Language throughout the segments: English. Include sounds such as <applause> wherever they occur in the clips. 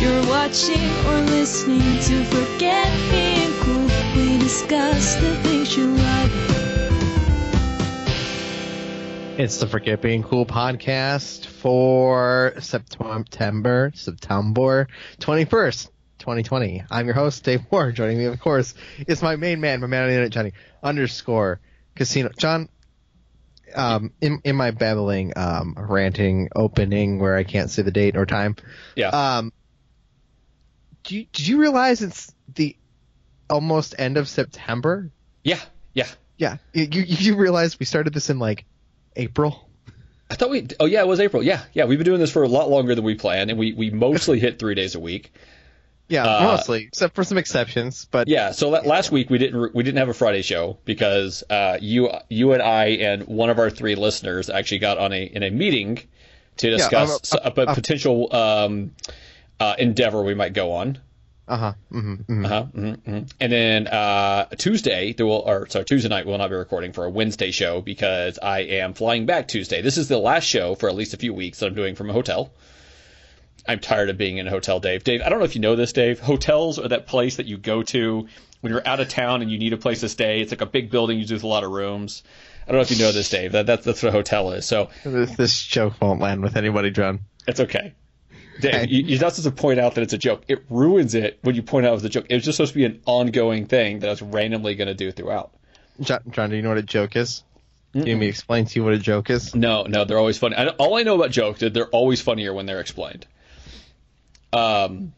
You're watching or listening to Forget Being Cool. We discuss the things you like. It's the Forget Being Cool podcast for September, September 21st, 2020. I'm your host, Dave Moore. Joining me, of course, is my main man, my man on the internet, Johnny underscore casino. John, um, in, in my babbling, um, ranting opening where I can't say the date or time, Yeah. um, do you, did you realize it's the almost end of September? yeah. Yeah. Yeah. You, you, realize we started this in like April? I thought we. Oh yeah, it was April. Yeah, yeah. We've been doing this for a lot longer than we planned, and we we mostly hit three days a week. Yeah, Uh, mostly, except for some exceptions. But Yeah. So la- last week we didn't we didn't have a Friday show because uh, you you and I and one of our three listeners actually got on a in a meeting to discuss um, a, a potential um, uh, endeavor we might go on. uh huh. hmm hmm Uh-huh, mhm, mhm. And then uh, Tuesday, there will, or sorry, Tuesday night we'll not be recording for a Wednesday show because I am flying back Tuesday. This is the last show for at least a few weeks that I'm doing from a hotel. I'm tired of being in a hotel, Dave. Dave, I don't know if you know this, Dave. Hotels are that place that you go to when you're out of town and you need a place to stay. It's like a big building, usually with a lot of rooms. I don't know if you know this, Dave. That, that's that's what a hotel is. So This, this joke won't land with anybody, John. it's okay. Dave, Okay. you, you're not supposed to point out that it's a joke. It ruins it when you point out it's a joke. It was just supposed to be an ongoing thing that I was randomly going to do throughout. John, John, do you know what a joke is? Can you me explain to you what a joke is? No, no, they're always funny. I, all I know about jokes is they're always funnier when they're explained. Um,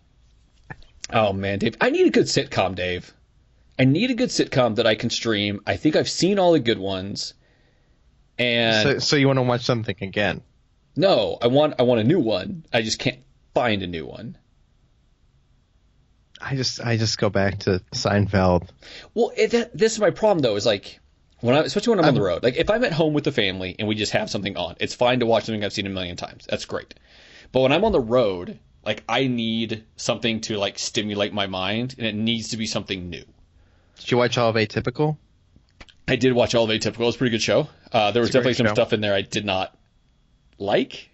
oh man, Dave, I need a good sitcom, Dave. I need a good sitcom that I can stream. I think I've seen all the good ones, and So, so you want to watch something again? no, I want I want a new one. I just can't find a new one. I just, I just go back to Seinfeld. Well, it, that, this is my problem though. Is like when I, especially when I'm on the road. Like if I'm at home with the family and we just have something on, it's fine to watch something I've seen a million times. That's great. But when I'm on the road, like I need something to like stimulate my mind, and it needs to be something new. Did you watch all of Atypical? I did watch all of Atypical. It was a pretty good show. Uh, there was definitely some show. stuff in there I did not like.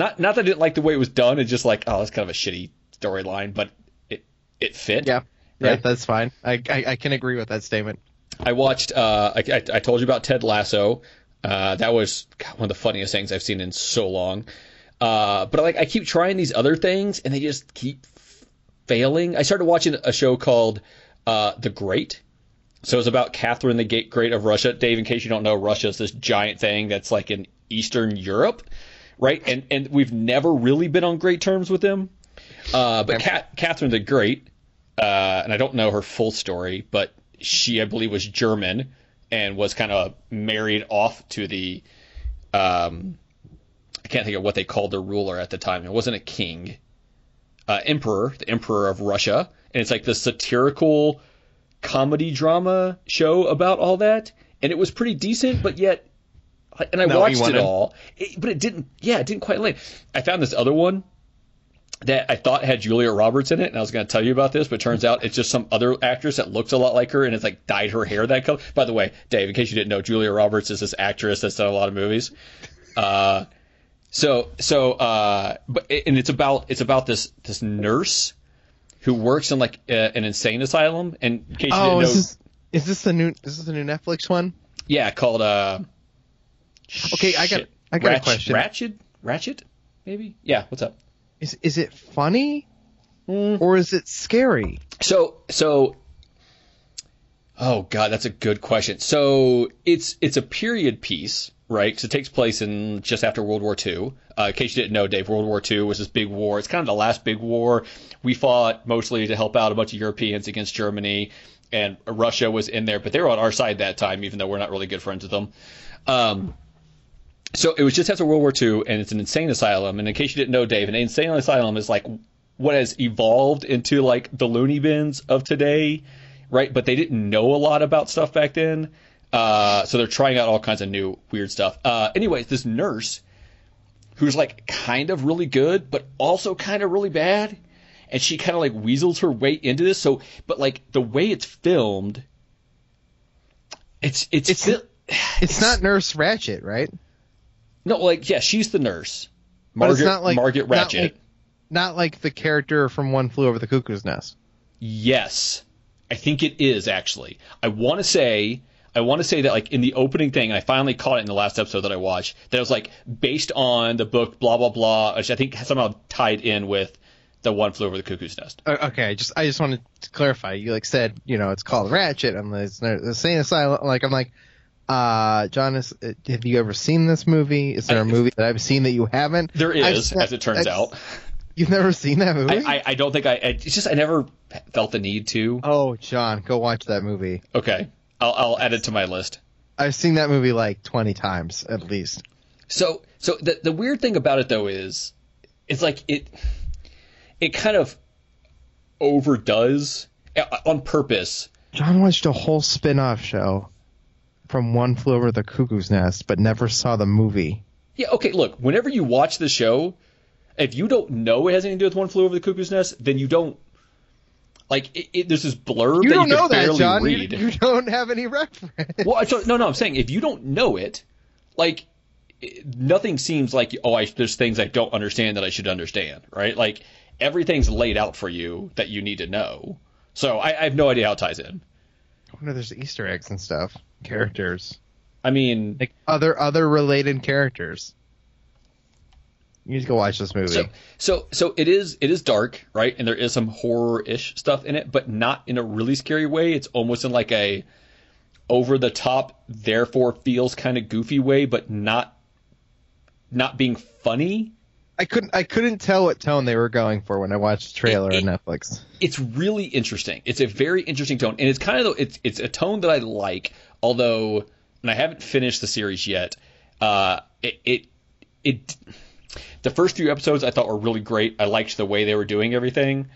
Not not that I didn't like the way it was done. It's just like oh, that's kind of a shitty storyline, but it it fit. Yeah. Yeah, that's fine. I, I, I can agree with that statement. I watched. Uh, I, I, I told you about Ted Lasso. Uh, that was God, one of the funniest things I've seen in so long. Uh, but like, I keep trying these other things, and they just keep failing. I started watching a show called uh, The Great. So it's about Catherine the Great of Russia. Dave, in case you don't know, Russia is this giant thing that's like in Eastern Europe, right? And and we've never really been on great terms with them. Uh, but Cat, Catherine the Great, uh, and I don't know her full story, but she, I believe, was German and was kind of married off to the, um, I can't think of what they called their ruler at the time. It wasn't a king, uh, emperor, the emperor of Russia, and it's like the satirical comedy drama show about all that, and it was pretty decent, but yet. And I No, watched it all, it, but it didn't. Yeah, it didn't quite land. I found this other one that I thought had Julia Roberts in it, and I was going to tell you about this, but it turns out it's just some other actress that looks a lot like her, and it's like dyed her hair that color. By the way, Dave, in case you didn't know, Julia Roberts is this actress that's done a lot of movies. Uh, so so uh, but and it's about it's about this this nurse who works in like uh, an insane asylum, and in case you Oh, didn't know, is this, is this the new, is this the new Netflix one? yeah, called uh. Okay, I got- I got a question. Ratched, Ratched, maybe. Yeah, what's up? Is, is it funny? Hmm. Or is it scary? So so Oh god, that's a good question. So it's it's a period piece, right? So it takes place in just after World War II. Uh, in case you didn't know, Dave, World War II was this big war. It's kind of the last big war. We fought mostly to help out a bunch of Europeans against Germany, and Russia was in there, but they were on our side that time, even though we're not really good friends with them. Um, so it was just after World War II, and it's an insane asylum. And in case you didn't know, Dave, an insane asylum is like what has evolved into like the loony bins of today, right? But they didn't know a lot about stuff back then. Uh, so they're trying out all kinds of new weird stuff. Uh, anyways, this nurse who's like kind of really good, but also kind of really bad. And she kind of like weasels her way into this. So, but like the way it's filmed, it's, it's, It's- fil- It's not Nurse Ratched, right? No, like, yeah, she's the nurse. But it's Margaret, not like- Margaret not Ratched. like- not like the character from One Flew Over the Cuckoo's Nest. Yes, I think it is actually. I want to say. I want to say that like in the opening thing, I finally caught it in the last episode that I watched. That it was like based on the book, blah blah blah, which I think somehow tied in with the one flew over the cuckoo's nest. Uh, okay, just I just wanted to clarify. You like said, you know, it's called Ratched, and it's the same asylum. Like I'm like, uh, John, is, uh, have you ever seen this movie? Is there a I- movie that I've seen that you haven't? There is, I've as it turns I've- out. You've never seen that movie? I, I, I don't think I. It's just I never felt the need to. oh, John, go watch that movie. Okay, I'll, I'll add it to my list. I've seen that movie like 20 times at least. So so the the weird thing about it though is it's like it it kind of overdoes uh, on purpose. John watched a whole spin-off show from One Flew Over the Cuckoo's Nest, but never saw the movie. Yeah, okay, look, whenever you watch the show, if you don't know it has anything to do with One Flew Over the Cuckoo's Nest, then you don't like it, it, there's this blurb You that don't you know can that, barely John. You, read. you don't have any reference. Well, so, no, no, I'm saying if you don't know it, like it- nothing seems like oh, I, there's things I don't understand that I should understand, right? Like everything's laid out for you that you need to know. So I, I have no idea how it ties in. I wonder if there's Easter eggs and stuff. Characters. I mean, Like other other related characters. You need to go watch this movie. so so so it is it is dark, right? And there is some horror-ish stuff in it, but not in a really scary way. It's almost in like a over the top, therefore feels kind of goofy way, but not not being funny. I couldn't I couldn't tell what tone they were going for when I watched the trailer It- on Netflix. it's really interesting. It's a very interesting tone, and it's kind of it's it's a tone that I like. Although, and I haven't finished the series yet. Uh, it it it the first few episodes I thought were really great. I liked the way they were doing everything,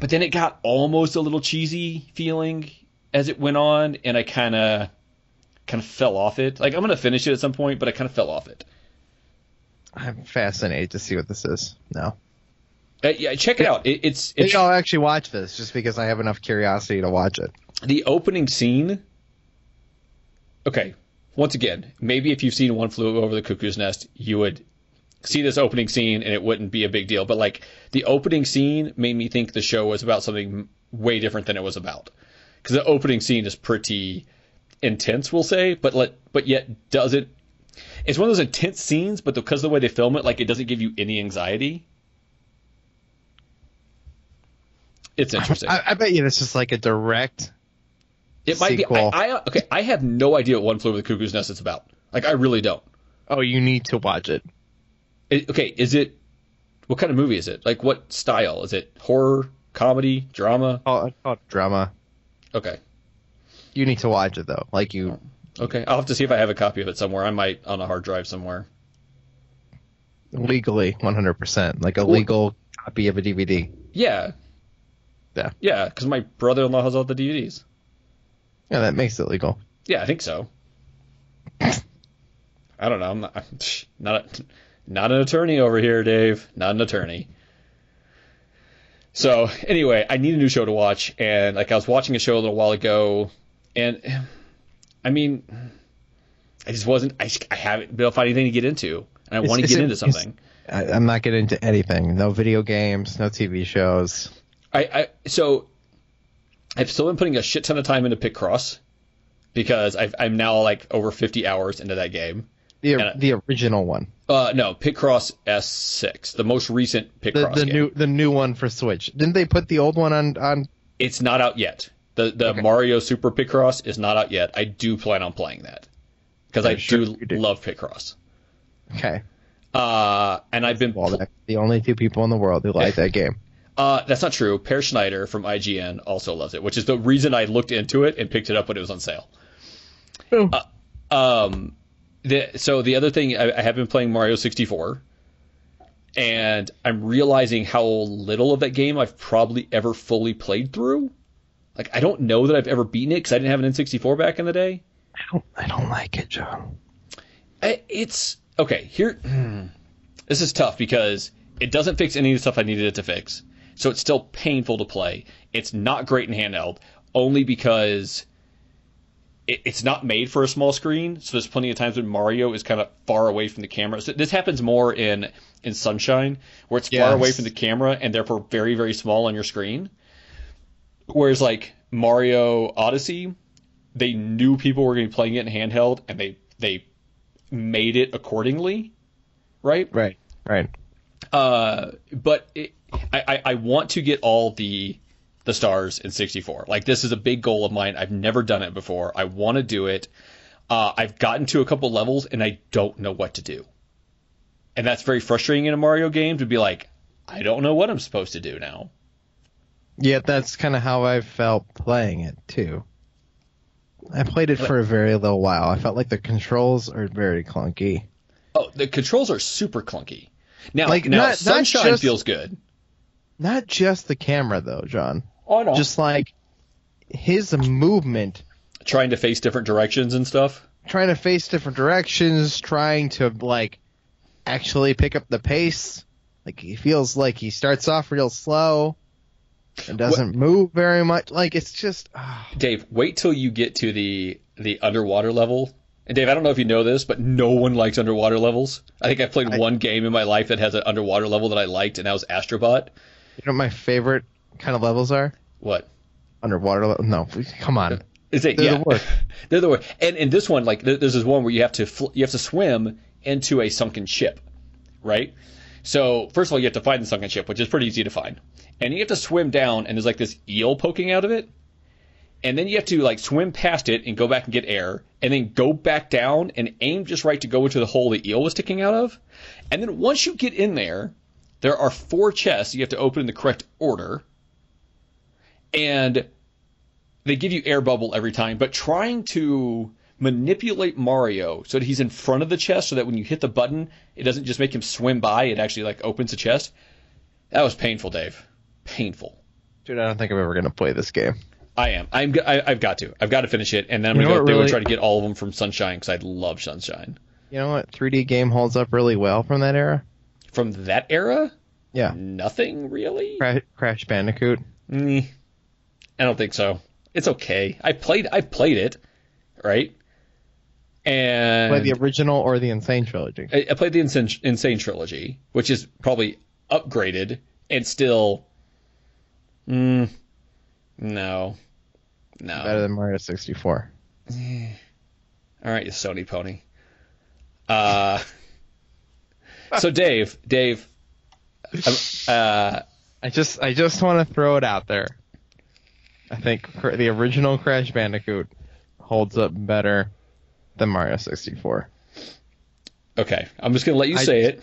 but then it got almost a little cheesy feeling as it went on, and I kind of kind of fell off it. Like I'm gonna finish it at some point, but I kind of fell off it. I'm fascinated to see what this is. No. Uh, yeah, check it out. It, it's it's I'll actually watch this just because I have enough curiosity to watch it. the opening scene. Okay, once again, maybe if you've seen One Flew Over the Cuckoo's Nest, you would see this opening scene and it wouldn't be a big deal. But like the opening scene made me think the show was about something way different than it was about. Because the opening scene is pretty intense, we'll say, but let but yet doesn't. It's one of those intense scenes, but because of the way they film it, like it doesn't give you any anxiety. It's interesting. I, I bet you this is like a direct. It might sequel. be. I, I okay. I have no idea what One Flew Over the Cuckoo's Nest is about. Like I really don't. Oh, you need to watch it. It- okay, is it? What kind of movie is it? Like what style? Is it horror, comedy, drama? Oh, it's called drama. Okay, You need to watch it though. Like you, oh. okay. I'll have to see if I have a copy of it somewhere. I might on a hard drive somewhere. legally, 100%. Like a legal copy of a DVD. Yeah, Yeah. yeah. Because my brother-in-law has all the DVDs. Yeah, that makes it legal. Yeah, I think so. I don't know. I'm not, I'm <laughs> not, a, not an attorney over here, Dave. Not an attorney. So anyway, I need a new show to watch, and like I was watching a show a little while ago, and I mean, I just wasn't. I, I haven't been able to find anything to get into, and I want to get it- into something. I, I'm not getting into anything. No video games, no TV shows. I, I so I've still been putting a shit ton of time into Picross because I've, I'm now like over 50 hours into that game. The And, the original one. Uh, no, Picross S6, the most recent The, Picross the game. new the new one for Switch. Didn't they put the old one on on It's not out yet. The the Okay. Mario Super Picross is not out yet. I do plan on playing that because I sure do, do. love Picross. Okay. Uh, and I've been Well, the only two people in the world who like that game. Uh, that's not true. Peer Schneider from IGN also loves it, which is the reason I looked into it and picked it up when it was on sale. Oh. Um, the, so the other thing I, I have been playing Mario 64, and I'm realizing how little of that game I've probably ever fully played through. Like I don't know that I've ever beaten it because I didn't have an N64 back in the day. I don't I don't like it, John. I- It's okay. Here, this is tough because it doesn't fix any of the stuff I needed it to fix. So it's still painful to play. It's not great in handheld, only because it, it's not made for a small screen, so there's plenty of times when Mario is kind of far away from the camera. So this happens more in in Sunshine, where it's Yes. far away from the camera and therefore very very small on your screen. Whereas like Mario Odyssey, they knew people were going to be playing it in handheld, and they they made it accordingly, right? Right. Right. Uh, but it, I, I, I want to get all the the stars in 64. Like this is a big goal of mine. I've never done it before. I want to do it. Uh, I've gotten to a couple levels and I don't know what to do, and that's very frustrating in a Mario game to be like, I don't know what I'm supposed to do now. Yeah, that's kind of how I felt playing it too. I played it for a very little while. I felt like the controls are very clunky. Oh, the controls are super clunky. Now, Like, now not- not Sunshine just- feels good. Not just the camera though, John. Oh no. Just like his movement, trying to face different directions and stuff. trying to face different directions, trying to like actually pick up the pace. Like he feels like he starts off real slow and doesn't move very much. Like it's just ah. Dave, wait till you get to the the underwater level. And Dave, I don't know if you know this, but no one likes underwater levels. I think I've played I- one game in my life that has an underwater level that I liked, and that was Astrobot. You know what my favorite kind of levels are? What? Underwater level. No, come on. Is it? They're yeah, the worst. <laughs> they're the worst. And in this one, like this one where you have to fl- you have to swim into a sunken ship, right? So first of all, you have to find the sunken ship, which is pretty easy to find, and you have to swim down, and there's like this eel poking out of it, and then you have to like swim past it and go back and get air, and then go back down and aim just right to go into the hole the eel was sticking out of, and then once you get in there, there are four chests you have to open in the correct order, and they give you air bubble every time, but trying to manipulate Mario so that he's in front of the chest so that when you hit the button, it doesn't just make him swim by, it actually like opens the chest. That was painful, Dave. Painful. Dude, I don't think I'm ever gonna play this game. I am. I'm. I, I've got to. I've got to finish it, and then I'm You gonna go through and try to get all of them from Sunshine because I love Sunshine. You know what? 3D game holds up really well from that era. From that era, Yeah, nothing really. Cra- Crash Bandicoot. Mm, I don't think so. It's okay. I played. I played it, right? And Play the original or the N. Sane trilogy. I, I played the N. Sane, Insane trilogy, which is probably upgraded and still. Mm, no, no. Better than Mario 64. All right, you Sony pony. Uh, <laughs> so Dave, Dave, uh, I just I just want to throw it out there. I think the original Crash Bandicoot holds up better than Mario 64. okay, I'm just gonna let you I- say it.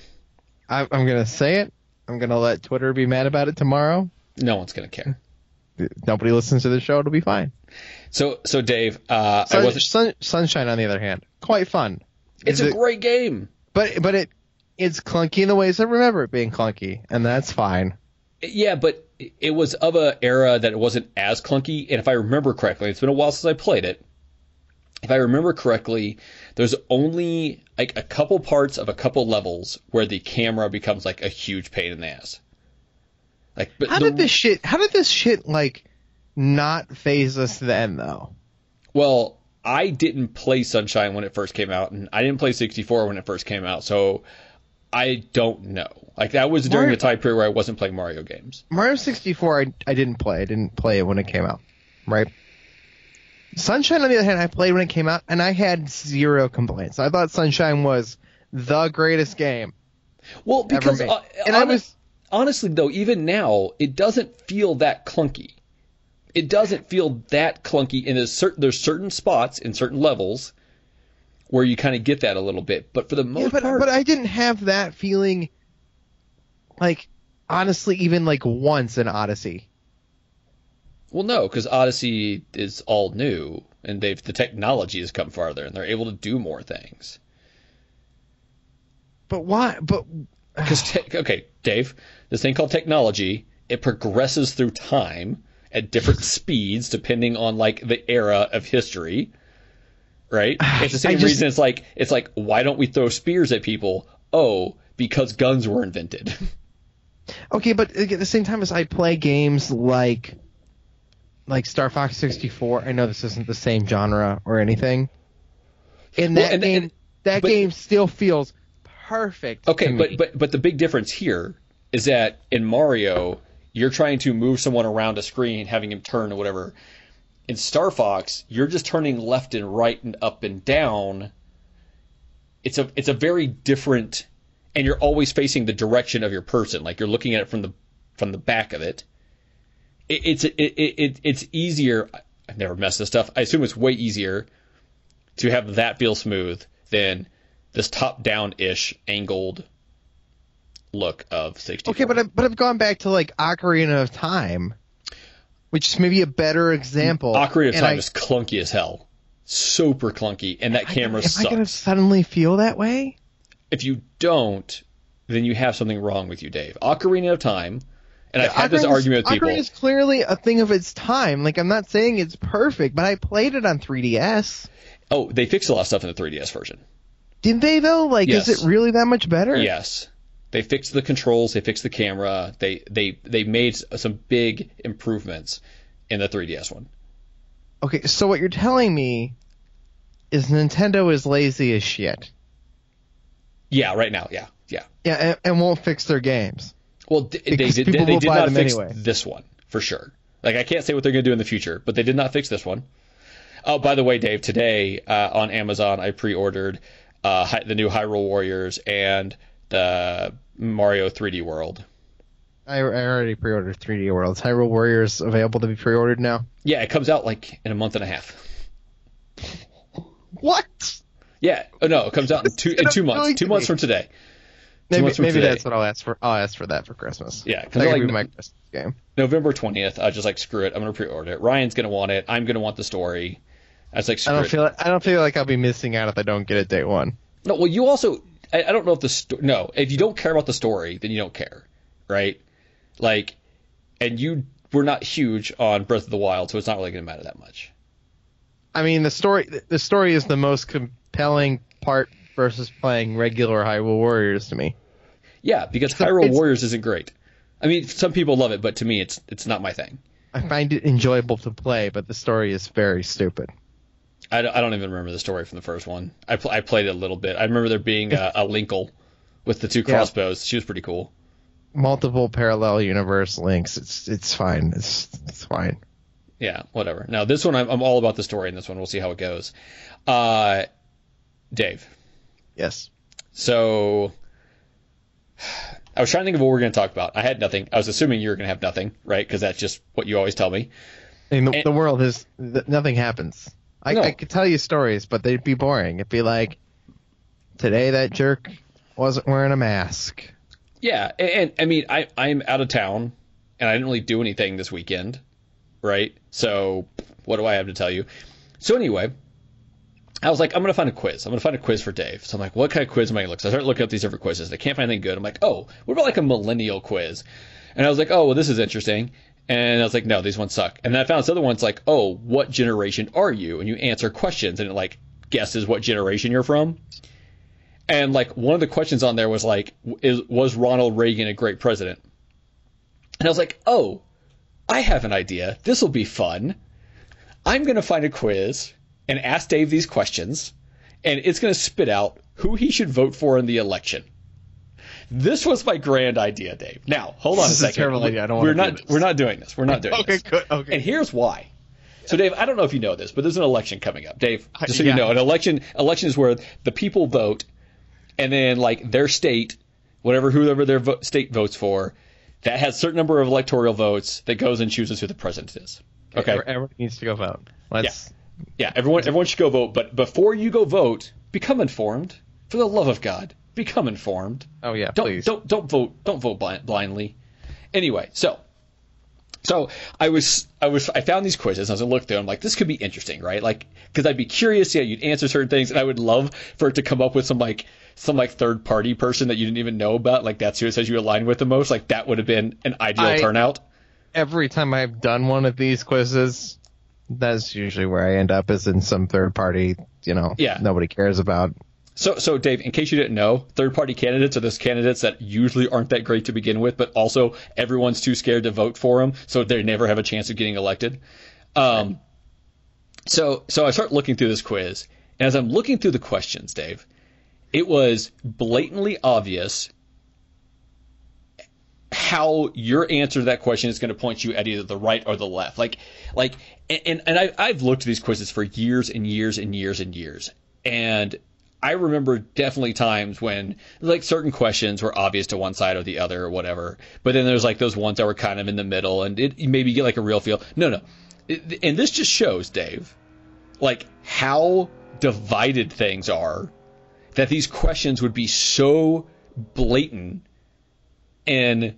I, I'm gonna say it. I'm gonna let Twitter be mad about it tomorrow. No one's gonna care. Nobody listens to the show. It'll be fine. So, so Dave, uh, I wasn't. Sun, Sunshine, on the other hand, quite fun. It's Is a it- great game. but but it it's clunky in the ways I remember it being clunky, and that's fine. Yeah, but it was of a era that it wasn't as clunky. And if I remember correctly, it's been a while since I played it. If I remember correctly, there's only like a couple parts of a couple levels where the camera becomes like a huge pain in the ass. Like, but How the- did this shit? How did this shit like not phase us then though? Well, I didn't play Sunshine when it first came out, and I didn't play 64 when it first came out, so I don't know. Like that was during Mario- the time period where I wasn't playing Mario games. Mario 64, I, I didn't play. I didn't play it when it came out, right? Sunshine, on the other hand, I played when it came out, and I had zero complaints. I thought Sunshine was the greatest game Well, because uh, and I was honestly though, even now, it doesn't feel that clunky. It doesn't feel that clunky, and there's there's certain spots in certain levels where you kind of get that a little bit, but for the most yeah, but part, but I didn't have that feeling. Like honestly, even like once in Odyssey. well, no, because Odyssey is all new, and they've the technology has come farther, and they're able to do more things. But why? But <sighs> Because te- okay, Dave, this thing called technology, it progresses through time at different speeds depending on like the era of history. Right? <sighs> It's the same just- reason it's like it's like why don't we throw spears at people? Oh, because guns were invented. <laughs> Okay, but at the same time as I play games like like Star Fox 64. I know this isn't the same genre or anything. In Well, that and- game, and- that but- game still feels perfect. Okay, but but but the big difference here is that in Mario, you're trying to move someone around a screen, having him turn or whatever. In Star Fox, you're just turning left and right and up and down. It's a it's a very different, and you're always facing the direction of your person. Like you're looking at it from the from the back of it. it it's it, it, it it's easier. I've never messed this stuff. I assume it's way easier to have that feel smooth than this top down ish angled look of 64. okay, but I've, but I've gone back to like Ocarina of Time, which is maybe a better mm-hmm. example. Ocarina of and Time I- is clunky as hell. Super clunky, and that camera Am I gonna suddenly feel that way? If you don't, then you have something wrong with you, Dave. Ocarina of Time, and I've had this argument with people. Ocarina is clearly a thing of its time. Like I'm not saying it's perfect, but I played it on 3DS. Oh, they fixed a lot of stuff in the 3DS version. Didn't they though? Like, Yes. is it really that much better? Yes. They fixed the controls, they fixed the camera, they they they made some big improvements in the 3DS one. Okay, so what you're telling me is Nintendo is lazy as shit. Yeah, right now, yeah. Yeah. Yeah, and, and won't fix their games. Well, d- they did, people they did not fix anyway. this one for sure. Like I can't say what they're going to do in the future, but they did not fix this one. Oh, by the way, Dave, today uh, on Amazon I pre-ordered uh, the new Hyrule Warriors and the Mario 3D World. I, I already pre-ordered 3D Worlds. Hyrule Warriors available to be pre-ordered now. Yeah, it comes out like in a month and a half. What? Yeah, oh no, it comes out in two in two months. Two months from today. Maybe, months from maybe today. that's what I'll ask for. I'll ask for that for Christmas. Yeah, because like- be my Christmas game. November 20th. I was just like, screw it. I'm gonna pre-order it. Ryan's gonna want it. I'm gonna want the story. I was like, I don't it. feel. I don't feel like I'll be missing out if I don't get it day one. No, well, you also. I, I don't know if the sto- no. If you don't care about the story, then you don't care, right? Like, and you were not huge on Breath of the Wild, so it's not really going to matter that much. I mean, the story. The story is the most compelling part versus playing regular Hyrule Warriors to me. Yeah, because Hyrule it's- Warriors isn't great. I mean, some people love it, but to me, it's it's not my thing. I find it enjoyable to play, but the story is very stupid. I, don't- I don't even remember the story from the first one. I, pl- I played it a little bit. I remember there being a, a Linkle with the two Yeah. crossbows. She was pretty cool. Multiple parallel universe links. It's it's fine. It's it's fine. Yeah, whatever. Now this one, I'm, I'm all about the story in this one. We'll see how it goes. Uh, Dave. Yes. So <sighs> I was trying to think of what we are going to talk about. I had nothing. I was assuming you were going to have nothing, right? Because that's just what you always tell me. I mean, the, And- the world is th- nothing happens. I, No. I could tell you stories, but they'd be boring. It'd be like, today that jerk wasn't wearing a mask. Yeah, and, and I mean, I I'm out of town, and I didn't really do anything this weekend, right? So what do I have to tell you? So anyway, I was like, I'm gonna find a quiz. I'm gonna find a quiz for Dave. So I'm like, what kind of quiz am I gonna look? So I started looking up these different quizzes. And I can't find anything good. I'm like, oh, what about like a millennial quiz? And I was like, oh, well, this is interesting. And I was like, no, these ones suck. And then I found this other one's like, oh, what generation are you? And you answer questions, and it like guesses what generation you're from. And like one of the questions on there was like, is was Ronald Reagan a great president? And I was like, oh, I have an idea. This will be fun. I'm gonna find a quiz and ask Dave these questions, and it's gonna spit out who he should vote for in the election. This was my grand idea, Dave. Now, hold on This is a a terrible idea. I don't we're wanna do not this. we're not doing this. We're not doing Okay, this. good. Okay. And here's why. So, Dave, I don't know if you know this, but there's an election coming up. Dave, just so Yeah. you know, an election election is where the people vote, and then like their state, whatever whoever their vo- state votes for, that has a certain number of electoral votes that goes and chooses who the president is. Okay. Everyone needs to go vote. Let's. Yeah, everyone everyone should go vote, but before you go vote, become informed. For the love of God, become informed. Oh yeah, Don't please. don't don't vote don't vote blindly. Anyway, so so I was I was I found these quizzes. And I was gonna look through. them. I'm like this could be interesting, right? Like because I'd be curious. Yeah, you'd answer certain things, and I would love for it to come up with some like some like third party person that you didn't even know about. Like that's who it says you align with the most. Like that would have been an ideal I- turnout. Every time I've done one of these quizzes, that's usually where I end up is in some third party. You know, Yeah. nobody cares about. So, so Dave, in case you didn't know, third-party candidates are those candidates that usually aren't that great to begin with, but also everyone's too scared to vote for them, so they never have a chance of getting elected. Um, so so I start looking through this quiz, and as I'm looking through the questions, Dave, it was blatantly obvious how your answer to that question is going to point you at either the right or the left. Like, like, and and I, I've looked at these quizzes for years and years and years and years, and I remember definitely times when like certain questions were obvious to one side or the other or whatever, but then there's like those ones that were kind of in the middle, and it maybe get like a real feel. No, no, it, and this just shows Dave, like how divided things are, that these questions would be so blatant and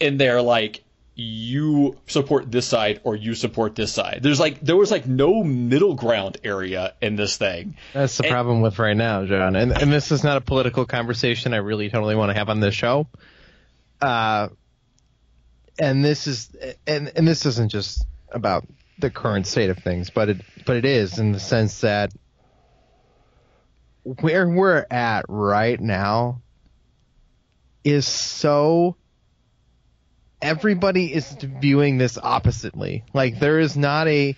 and they're like you support this side or you support this side. There's like there was like no middle ground area in this thing. That's the And- problem with right now, John. And and this is not a political conversation I really totally want to have on this show. Uh, and this is and and this isn't just about the current state of things, but it but it is in the sense that where we're at right now is so everybody is viewing this oppositely. Like there is not a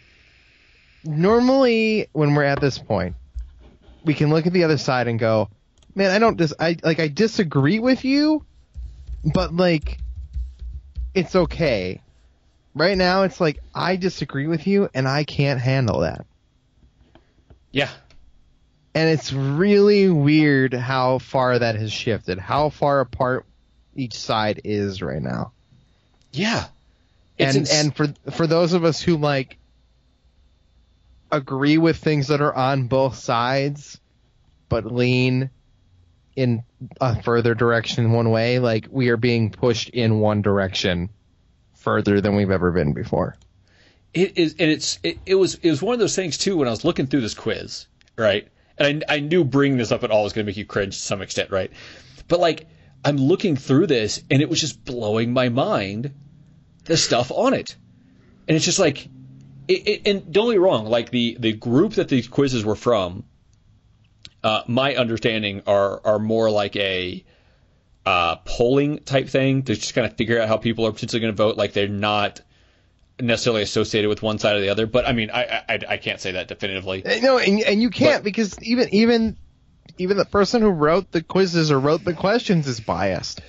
normally when we're at this point, we can look at the other side and go, "Man, I don't dis I like I disagree with you, but like it's okay." Right now it's like I disagree with you and I can't handle that. Yeah. And it's really weird how far that has shifted, how far apart each side is right now. Yeah. It's and ins- and for for those of us who like agree with things that are on both sides but lean in a further direction one way like we are being pushed in one direction further than we've ever been before It is, and it's it, it was it was one of those things too when I was looking through this quiz, right? And I, I knew bringing this up at all was going to make you cringe to some extent, right? But like I'm looking through this, and it was just blowing my mind, the stuff on it, and it's just like, it, it, and don't get me wrong, like the the group that these quizzes were from, uh, my understanding are are more like a uh, polling type thing to just kind of figure out how people are potentially going to vote. Like they're not necessarily associated with one side or the other. But I mean, I I, I can't say that definitively. Uh, no and, and you can't But- because even even even the person who wrote the quizzes or wrote the questions is biased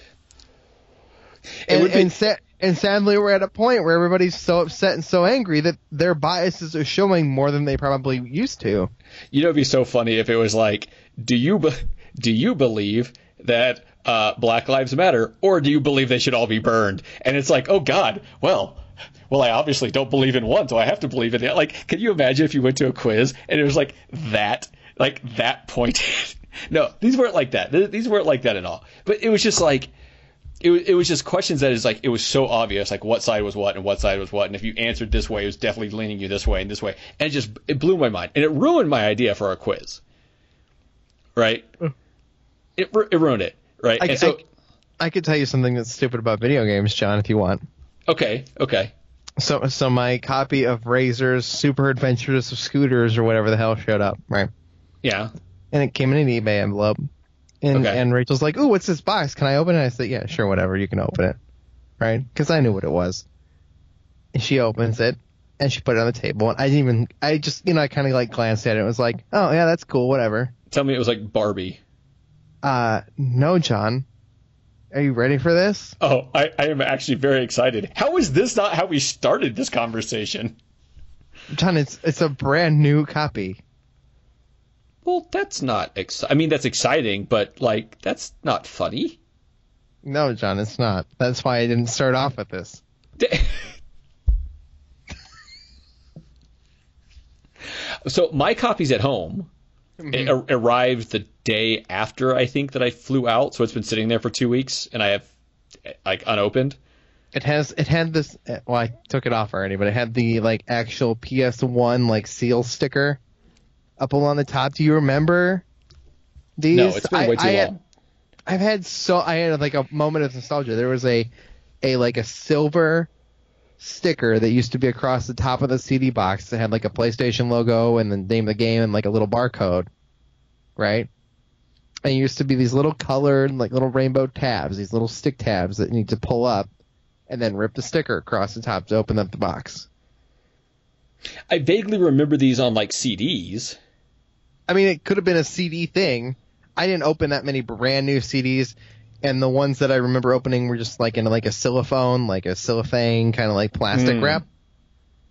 and, would be- and, sa- and sadly we're at a point where everybody's so upset and so angry that their biases are showing more than they probably used to You know, it'd be so funny if it was like, do you be- do you believe that uh, Black Lives Matter, or do you believe they should all be burned? And it's like, oh God, well. Well, I obviously don't believe in one, so I have to believe in it. Like, can you imagine if you went to a quiz and it was like that, like that point? <laughs> no, these weren't like that. These weren't like that at all. But it was just like, it was, it was just questions that is like it was so obvious like what side was what and what side was what and if you answered this way it was definitely leaning you this way and this way and it just it blew my mind and it ruined my idea for a quiz. Right? It, it ruined it right? I, and so I, I could tell you something that's stupid about video games john if you want. Okay okay. So so my copy of razor's super adventures of scooters or whatever the hell showed up right? Yeah. And it came in an ebay envelope and Okay. and rachel's like ooh what's this box? Can i open it? I said yeah sure whatever you can open it. Right? Because i knew what it was. And she opens it and she put it on the table and i didn't even i just you know i kind of like glanced at it and was like oh yeah that's cool whatever. Tell me it was like barbie. Uh no john. Are you ready for this? Oh I, I am actually very excited. How is this not how we started this conversation? John it's it's a brand new copy well that's not exci- i mean that's exciting but like that's not funny no john it's not that's why i didn't start off with this <laughs> so my copy's at home. It ar- arrived the day after I think that I flew out, so it's been sitting there for two weeks, and I have like unopened. It has it had this uh, well I took it off already, but it had the like actual PS1 like seal sticker up along the top. Do you remember these? No, it's been I- way too I had- long. I've had so I had like a moment of nostalgia. There was a a like a silver sticker that used to be across the top of the CD box that had like a PlayStation logo and the name of the game and like a little barcode, right? And it used to be these little colored like little rainbow tabs, these little stick tabs that you need to pull up and then rip the sticker across the top to open up the box. I vaguely remember these on like CDs. I mean, it could have been a CD thing. I didn't open that many brand new CDs, and the ones that I remember opening were just like in like a cellophane, like a cellophane kind of like plastic Hmm. wrap.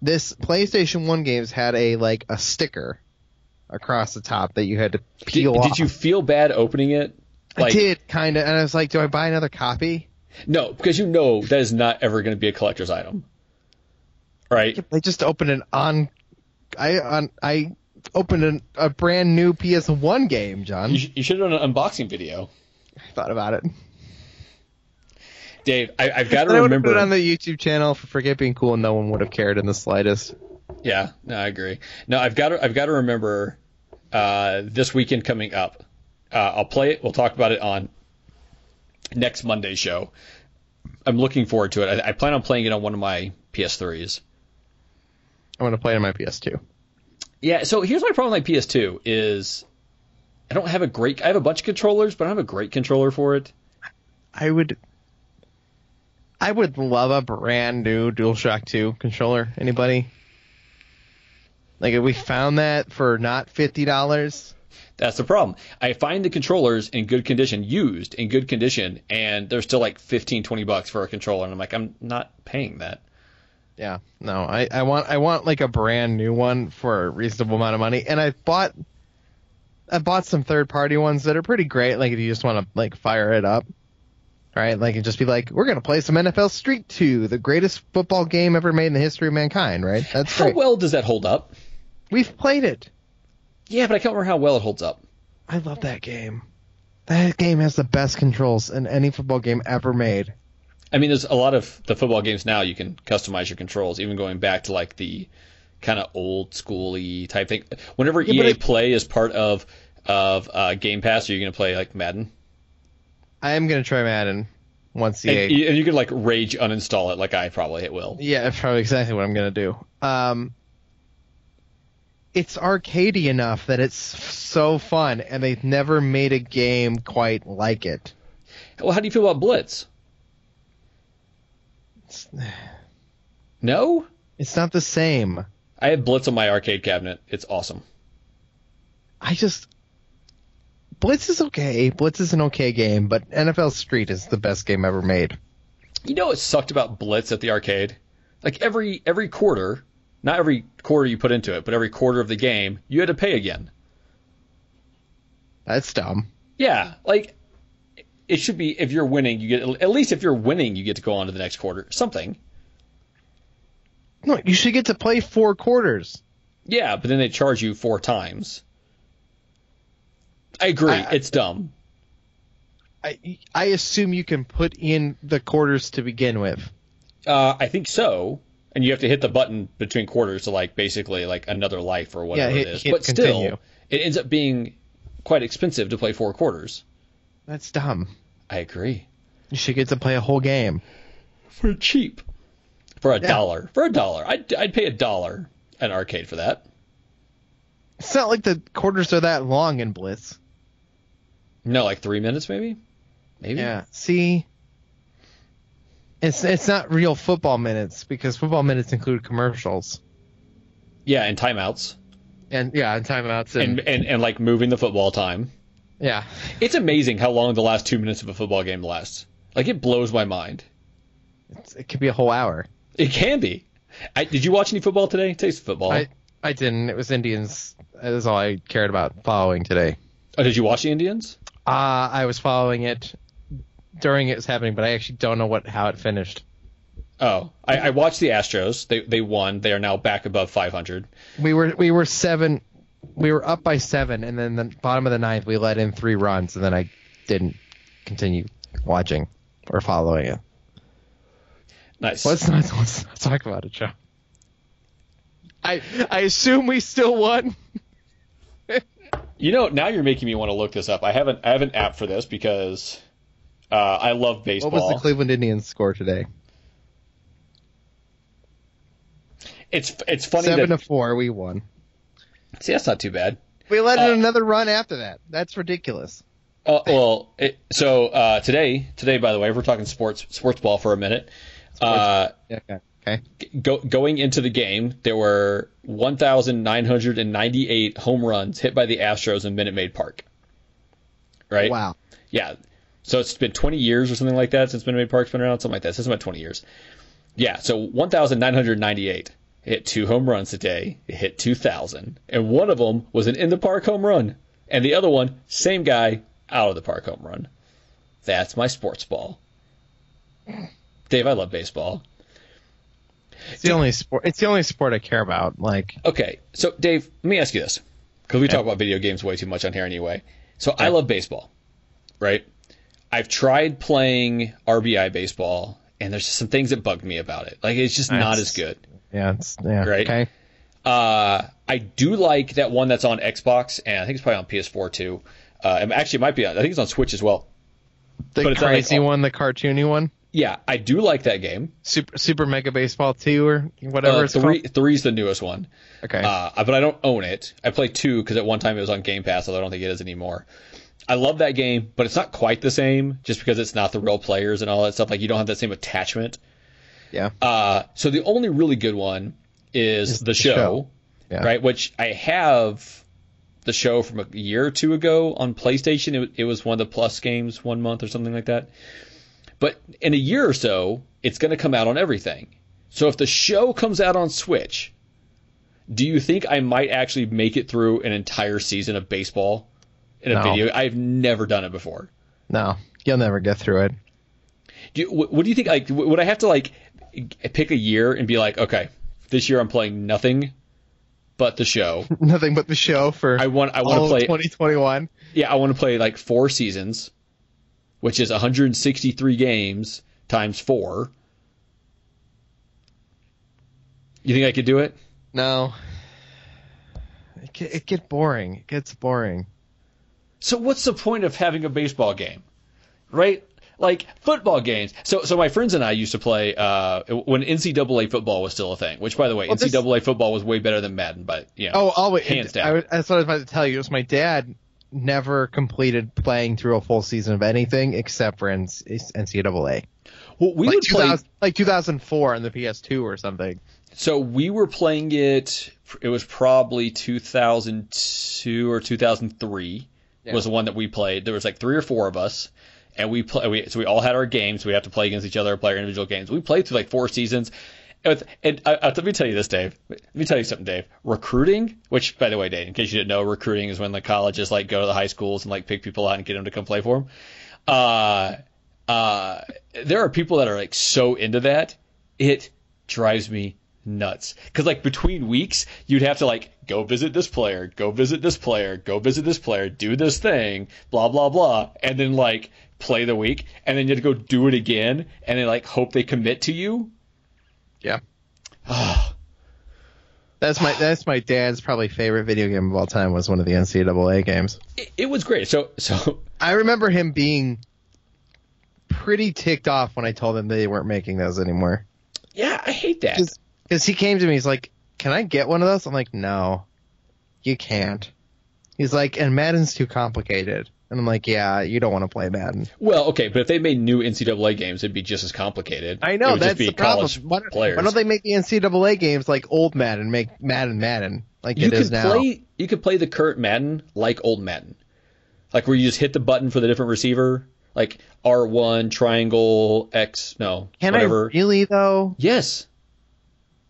This PlayStation One games had a like a sticker across the top that you had to Did, peel off. did you feel bad opening it? I did kind of, and I was like, do I buy another copy? No, because you know that is not ever going to be a collector's item. Right? I just opened an on. I on I opened an, a brand new PS1 game, John. You, sh- you should have done an unboxing video. I thought about it. Dave, I, I've got to have remember. put it on the YouTube channel for Forget Being Cool, and no one would have cared in the slightest. Yeah, no, I agree. No, I've got to, I've got to remember uh, this weekend coming up. Uh, I'll play it. We'll talk about it on next Monday's show. I'm looking forward to it. I, I plan on playing it on one of my PS3s. I'm going to play it on my PS2. Yeah. So here's my problem with my PS2 is I don't have a great. I have a bunch of controllers, but I don't have a great controller for it. I would. I would love a brand new DualShock 2 controller. Anybody? Like if we found that for not fifty dollars. That's the problem. I find the controllers in good condition, used in good condition, and they're still like 15, 20 bucks for a controller. And I'm like, I'm not paying that. Yeah, no, I, I want I want like a brand new one for a reasonable amount of money, and I bought I bought some third party ones that are pretty great. Like if you just want to like fire it up, right? Like and just be like, we're gonna play some NFL Street Two, the greatest football game ever made in the history of mankind, right? That's How great. well does that hold up? We've played it. Yeah, but I can't remember how well it holds up. I love that game. That game has the best controls in any football game ever made. I mean, there's a lot of the football games now you can customize your controls, even going back to like the kind of old schooly type thing. Whenever Yeah, EA it- Play is part of of uh, Game Pass, are you going to play like Madden? I am gonna try Madden once And, EA. you- and you can like rage uninstall it, like I probably will. Yeah, probably exactly what I'm gonna do. Um, it's arcadey enough that it's so fun, and they've never made a game quite like it. Well, how do you feel about Blitz? It's, <sighs> No, it's not the same. I have Blitz on my arcade cabinet. It's awesome. I just Blitz is okay. Blitz is an okay game, but NFL Street is the best game ever made. You know what sucked about Blitz at the arcade? Like every every quarter, not every quarter you put into it, but every quarter of the game, you had to pay again. That's dumb. Yeah, like it should be if you're winning, you get at least if you're winning, you get to go on to the next quarter. Something. No, you should get to play four quarters. Yeah, but then they charge you four times. I agree. I- it's dumb. I I assume you can put in the quarters to begin with. Uh, I think so. And you have to hit the button between quarters to like basically like another life or whatever hit- it is. but continue. still, it ends up being quite expensive to play four quarters. That's dumb. I agree. You should get to play a whole game. For cheap. For a Yeah. dollar. For a dollar. I'd, I'd pay a dollar at an arcade for that. It's not like the quarters are that long in Blitz. No, like three minutes maybe? Maybe? Yeah. See, it's it's not real football minutes because football minutes include commercials Yeah, and timeouts. and yeah, and timeouts and, And, and, and like moving the football time. Yeah. It's amazing how long the last two minutes of a football game lasts. Like it blows my mind. It's, it could be a whole hour. It can be. I, did you watch any football today? Taste of football. I I didn't. It was Indians. That is all I cared about following today. oh, did you watch the Indians? Uh, I was following it during it was happening, but I actually don't know what how it finished. Oh, I, I watched the Astros. They they won. They are now back above 500. We were we were seven. We were up by seven, and then the bottom of the ninth, we let in three runs, and then I didn't continue watching or following it. Nice. Let's not, let's not talk about it, Joe. I I assume we still won. <laughs> You know, now you're making me want to look this up. I have an I have an app for this because uh, I love baseball. What was the Cleveland Indians score today? it's it's funny Seven that to four, we won. See that's not too bad. We let in Uh, another run after that. That's ridiculous. Uh, well, it, so uh, today today by the way, if we're talking sports sports ball for a minute. Uh, okay. Okay. Go, going into the game, there were 1,998 home runs hit by the Astros in Minute Maid Park. Right? Wow. Yeah. So it's been 20 years or something like that since Minute Maid Park's been around, something like that. So it's about 20 years. Yeah. So 1,998 hit two home runs today. It hit 2,000, and one of them was an in the park home run, and the other one, same guy, out of the park home run. That's my sports ball. Dave, I love baseball. It's the only sport. It's the only sport I care about. Like, Okay, so Dave, let me ask you this, because we talk about video games way too much on here anyway. So I love baseball, right? I've tried playing RBI baseball, and there's just some things that bugged me about it. Like it's just not as good. Yeah, it's yeah. Right. Okay. Uh, I do like that one that's on Xbox, and I think it's probably on PS4 too. Uh, and actually, it might be. On, I think it's on Switch as well. The But it's not crazy like- one, the cartoony one, Yeah, I do like that game. Super Super Mega Baseball Two or whatever Uh, it's three, called. three's the newest one. Okay. Uh, but I don't own it. I play two because at one time it was on Game Pass, although I don't think it is anymore. I love that game, but it's not quite the same just because it's not the real players and all that stuff. Like you don't have that same attachment. Yeah. Uh, so the only really good one is the, show, show. Yeah. right? Which I have the show from a year or two ago on PlayStation. It, it was one of the Plus games one month or something like that. But in a year or so, it's going to come out on everything. So if the show comes out on Switch, do you think I might actually make it through an entire season of baseball in a No. video? I've never done it before. No, you'll never get through it. Do you, what, what do you think? Like, would I have to like pick a year and be like, okay, this year I'm playing nothing but the show. <laughs> Nothing but the show for I want I want to play 2021. yeah I want to play like four seasons, which is 163 games times four. You think I could do it? No. It get, it get boring. It gets boring. So what's the point of having a baseball game, right? Like football games. So so my friends and I used to play uh, when NCAA football was still a thing. Which by the way, Well, this- NCAA football was way better than Madden. But you know, Oh, always. Hands down. I, was- that's what I was about to tell you. It was my dad never completed playing through a full season of anything except for NCAA. well, we like, would play. like 2004 on the PS2 or something. So we were playing it. It was probably 2002 or 2003 Yeah. was the one that we played. There was like three or four of us, and we play. We, so we all had our games. We have to play against each other, play our individual games. We played through like four seasons. And, and uh, uh, let me tell you this, Dave. Let me tell you something, Dave. Recruiting, which by the way, Dave, in case you didn't know, recruiting is when the colleges like go to the high schools and like pick people out and get them to come play for them. Uh, uh, there are people that are like so into that. It drives me nuts. Cause like between weeks, you'd have to like go visit this player, go visit this player, go visit this player, do this thing, blah, blah, blah. And then like play the week and then you have to go do it again and then like hope they commit to you. Yeah. Ah. that's my that's my dad's probably favorite video game of all time was one of the NCAA games. It, it was great. So, so <laughs> I remember him being pretty ticked off when I told him they weren't making those anymore. yeah, I hate that. Because he came to me, he's like, "Can I get one of those?" I'm like, "No, you can't." He's like, "And Madden's too complicated." And I'm like, "Yeah, you don't want to play Madden." Well, okay, but if they made new NCAA games, it'd be just as complicated. I know that's the problem. college Why, why don't they make the NCAA games like old Madden? Make Madden Madden like you it is now. play you could play the current Madden like old Madden, like where you just hit the button for the different receiver, like R one triangle X no Can whatever. I really though? Yes,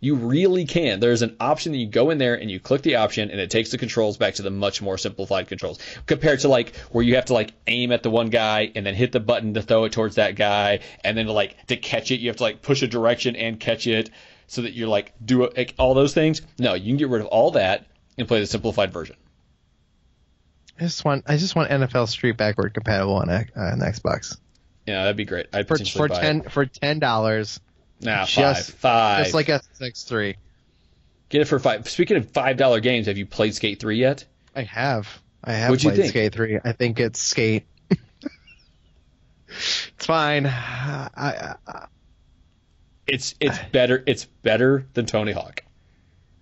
you really can. There's an option that you go in there and you click the option and it takes the controls back to the much more simplified controls compared to like where you have to like aim at the one guy and then hit the button to throw it towards that guy and then to like to catch it you have to like push a direction and catch it so that you're like do like, all those things. No, you can get rid of all that and play the simplified version. I just want I just want NFL Street backward compatible on, uh, on Xbox Yeah, that'd be great. I'd for for ten It. for ten dollars. Nah, five, just- five. Just like SSX three. get it for five. Speaking of five dollar games, have you played Skate Three yet? I have. I have What'd played? Skate 3. I think it's Skate. <laughs> it's fine. I, I, It's it's better. It's better than Tony Hawk.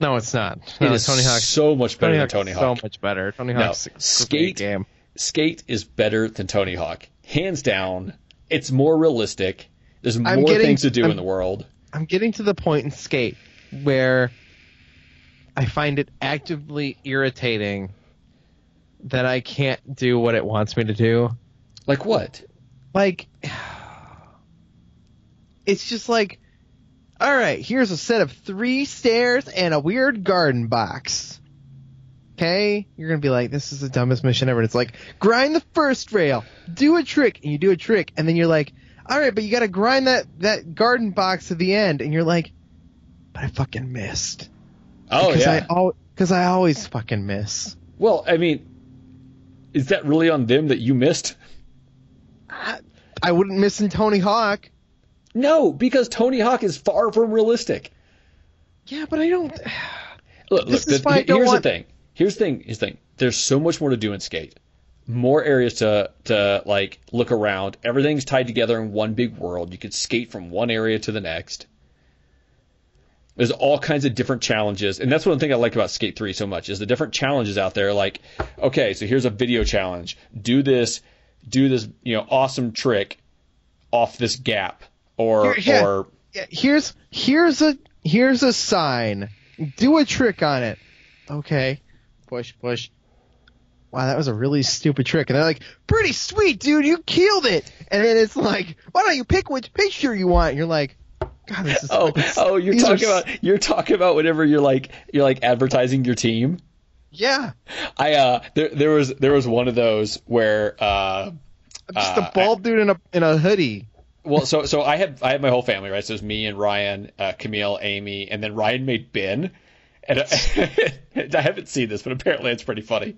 no, it's not. It No, is Tony Hawk so much better Tony than Tony so much better. Tony No, Hawk's a Skate- game. Skate is better than Tony Hawk, hands down. It's more realistic. There's more getting- things to do I'm- in the world. I'm getting to the point in skate where I find it actively irritating that I can't do what it wants me to do. Like what? Like, it's just like, all right, here's a set of three stairs and a weird garden box. Okay, you're gonna be like, this is the dumbest mission ever. And it's like, grind the first rail, do a trick, and you do a trick, and then you're like, all right, but you gotta grind that that garden box to the end, and you're like, but I fucking missed. Oh Because yeah. I al- because I always fucking miss. Well, I mean, is that really on them that you missed? I, I wouldn't miss in Tony Hawk. No, because Tony Hawk is far from realistic. Yeah, but I don't. Look, look the- I don't here's want- the thing. Here's the thing. Here's the thing. There's so much more to do in skate. More areas to to like look around. Everything's tied together in one big world. You could skate from one area to the next. There's all kinds of different challenges, and that's one thing I like about Skate 3 so much is the different challenges out there. Like, okay, so here's a video challenge. Do this, do this, you know, awesome trick off this gap, or Here- yeah. or Yeah, here's here's a here's a sign. Do a trick on it. Okay. Push, push. Wow, that was a really stupid trick. And they're like, pretty sweet, dude, you killed it. And then it's like, why don't you pick which picture you want? And you're like, God, this is Oh, fucking- oh, you're these are talking about you're talking about whenever you're like you're like advertising your team. Yeah. I uh there there was there was one of those where uh Just Uh, a bald dude in a in a hoodie. well so so I had I had my whole family right so it was me and Ryan uh, Camille Amy and then Ryan made Ben and I, <laughs> I haven't seen this but apparently it's pretty funny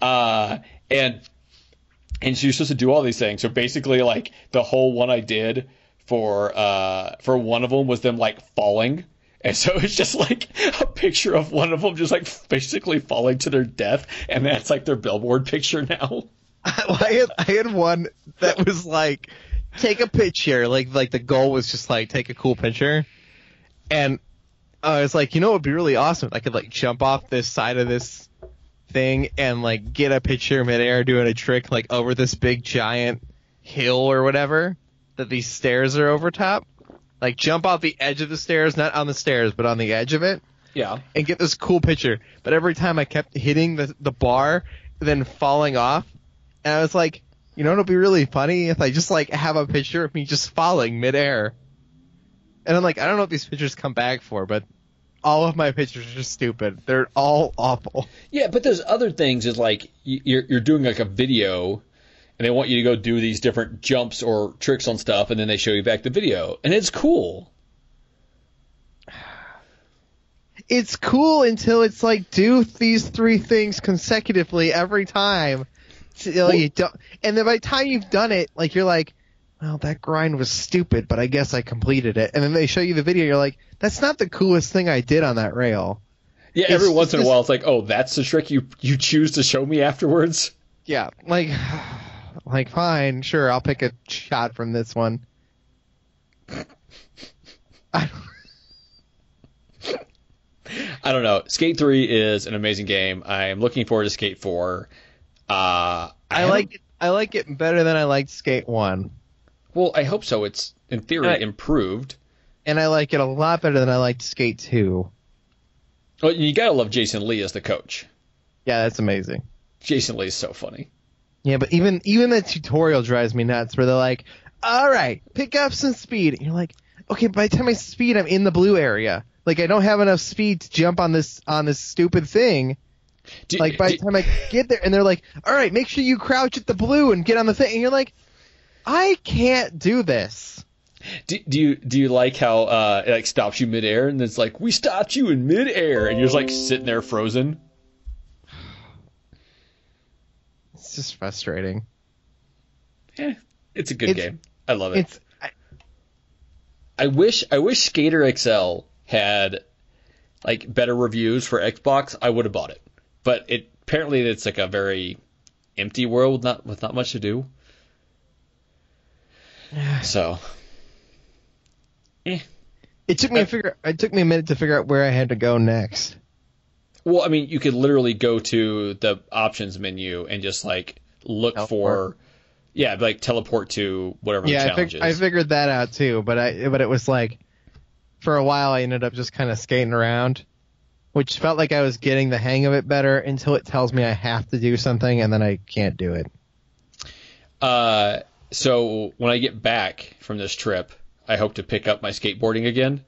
uh and and she was supposed to do all these things. So basically like the whole one I did for uh for one of them was them like falling. And so <laughs> it's just like a picture of one of them just like basically falling to their death. And that's like their billboard <laughs> picture now. <laughs> I had I had one that was like take a picture, like like the goal was just like take a cool picture, and I was like, you know, it'd be really awesome. if I could like jump off this side of this thing and like get a picture midair doing a trick like over this big giant hill or whatever that these stairs are over top. Like jump off the edge of the stairs, not on the stairs, but on the edge of it yeah and get this cool picture. But every time I kept hitting the the bar, then falling off, and I was like, you know, it'll be really funny if I just like have a picture of me just falling midair. And I'm like, I don't know what these pictures come back for, but all of my pictures are just stupid. They're all awful. Yeah, but there's other things. Is like you're you're doing like a video, and they want you to go do these different jumps or tricks on stuff, and then they show you back the video, and it's cool. It's cool until it's like do these three things consecutively every time. So, you you don't, and then by the time you've done it, like you're like, well, that grind was stupid, but I guess I completed it. And then they show you the video, you're like, that's not the coolest thing I did on that rail. Yeah, It's- every once in a while, it's like, oh, that's the trick you you choose to show me afterwards. Yeah, like, <sighs> like fine, sure, I'll pick a shot from this one. <laughs> I, <laughs> I don't know. Skate Three is an amazing game. I am looking forward to Skate Four. Uh, I haven't- like it. I like it better than I liked Skate One, Well, I hope so. It's in theory Right. improved. and I like it a lot better than I liked Skate Two. Well, you gotta love Jason Lee as the coach. Yeah, that's amazing. Jason Lee is so funny. Yeah, but even even the tutorial drives me nuts. Where they're like, "All right, pick up some speed," and you're like, "Okay." By the time I speed, I'm in the blue area. Like I don't have enough speed to jump on this on this stupid thing. Do, Like by do- the time I get there, and they're like, "All right, make sure you crouch at the blue and get on the thing," and you're like, "I can't do this." Do, do you do you like how uh, it like stops you midair and it's like we stopped you in midair and you're just like sitting there frozen? It's just frustrating. Eh, it's a good It's- game. I love it. I, I wish I wish Skater XL had like better reviews for Xbox. I would have bought it, but it apparently it's like a very empty world with not with not much to do. <sighs> So, eh. it took me a figure. It took me a minute to figure out where I had to go next. Well, I mean, you could literally go to the options menu and just like look for, yeah, like teleport to whatever Yeah, the I, challenge fig- I figured that out too, but I but it was like for a while I ended up just kind of skating around, which felt like I was getting the hang of it better until it tells me I have to do something and then I can't do it. Uh, so when I get back from this trip, I hope to pick up my skateboarding again.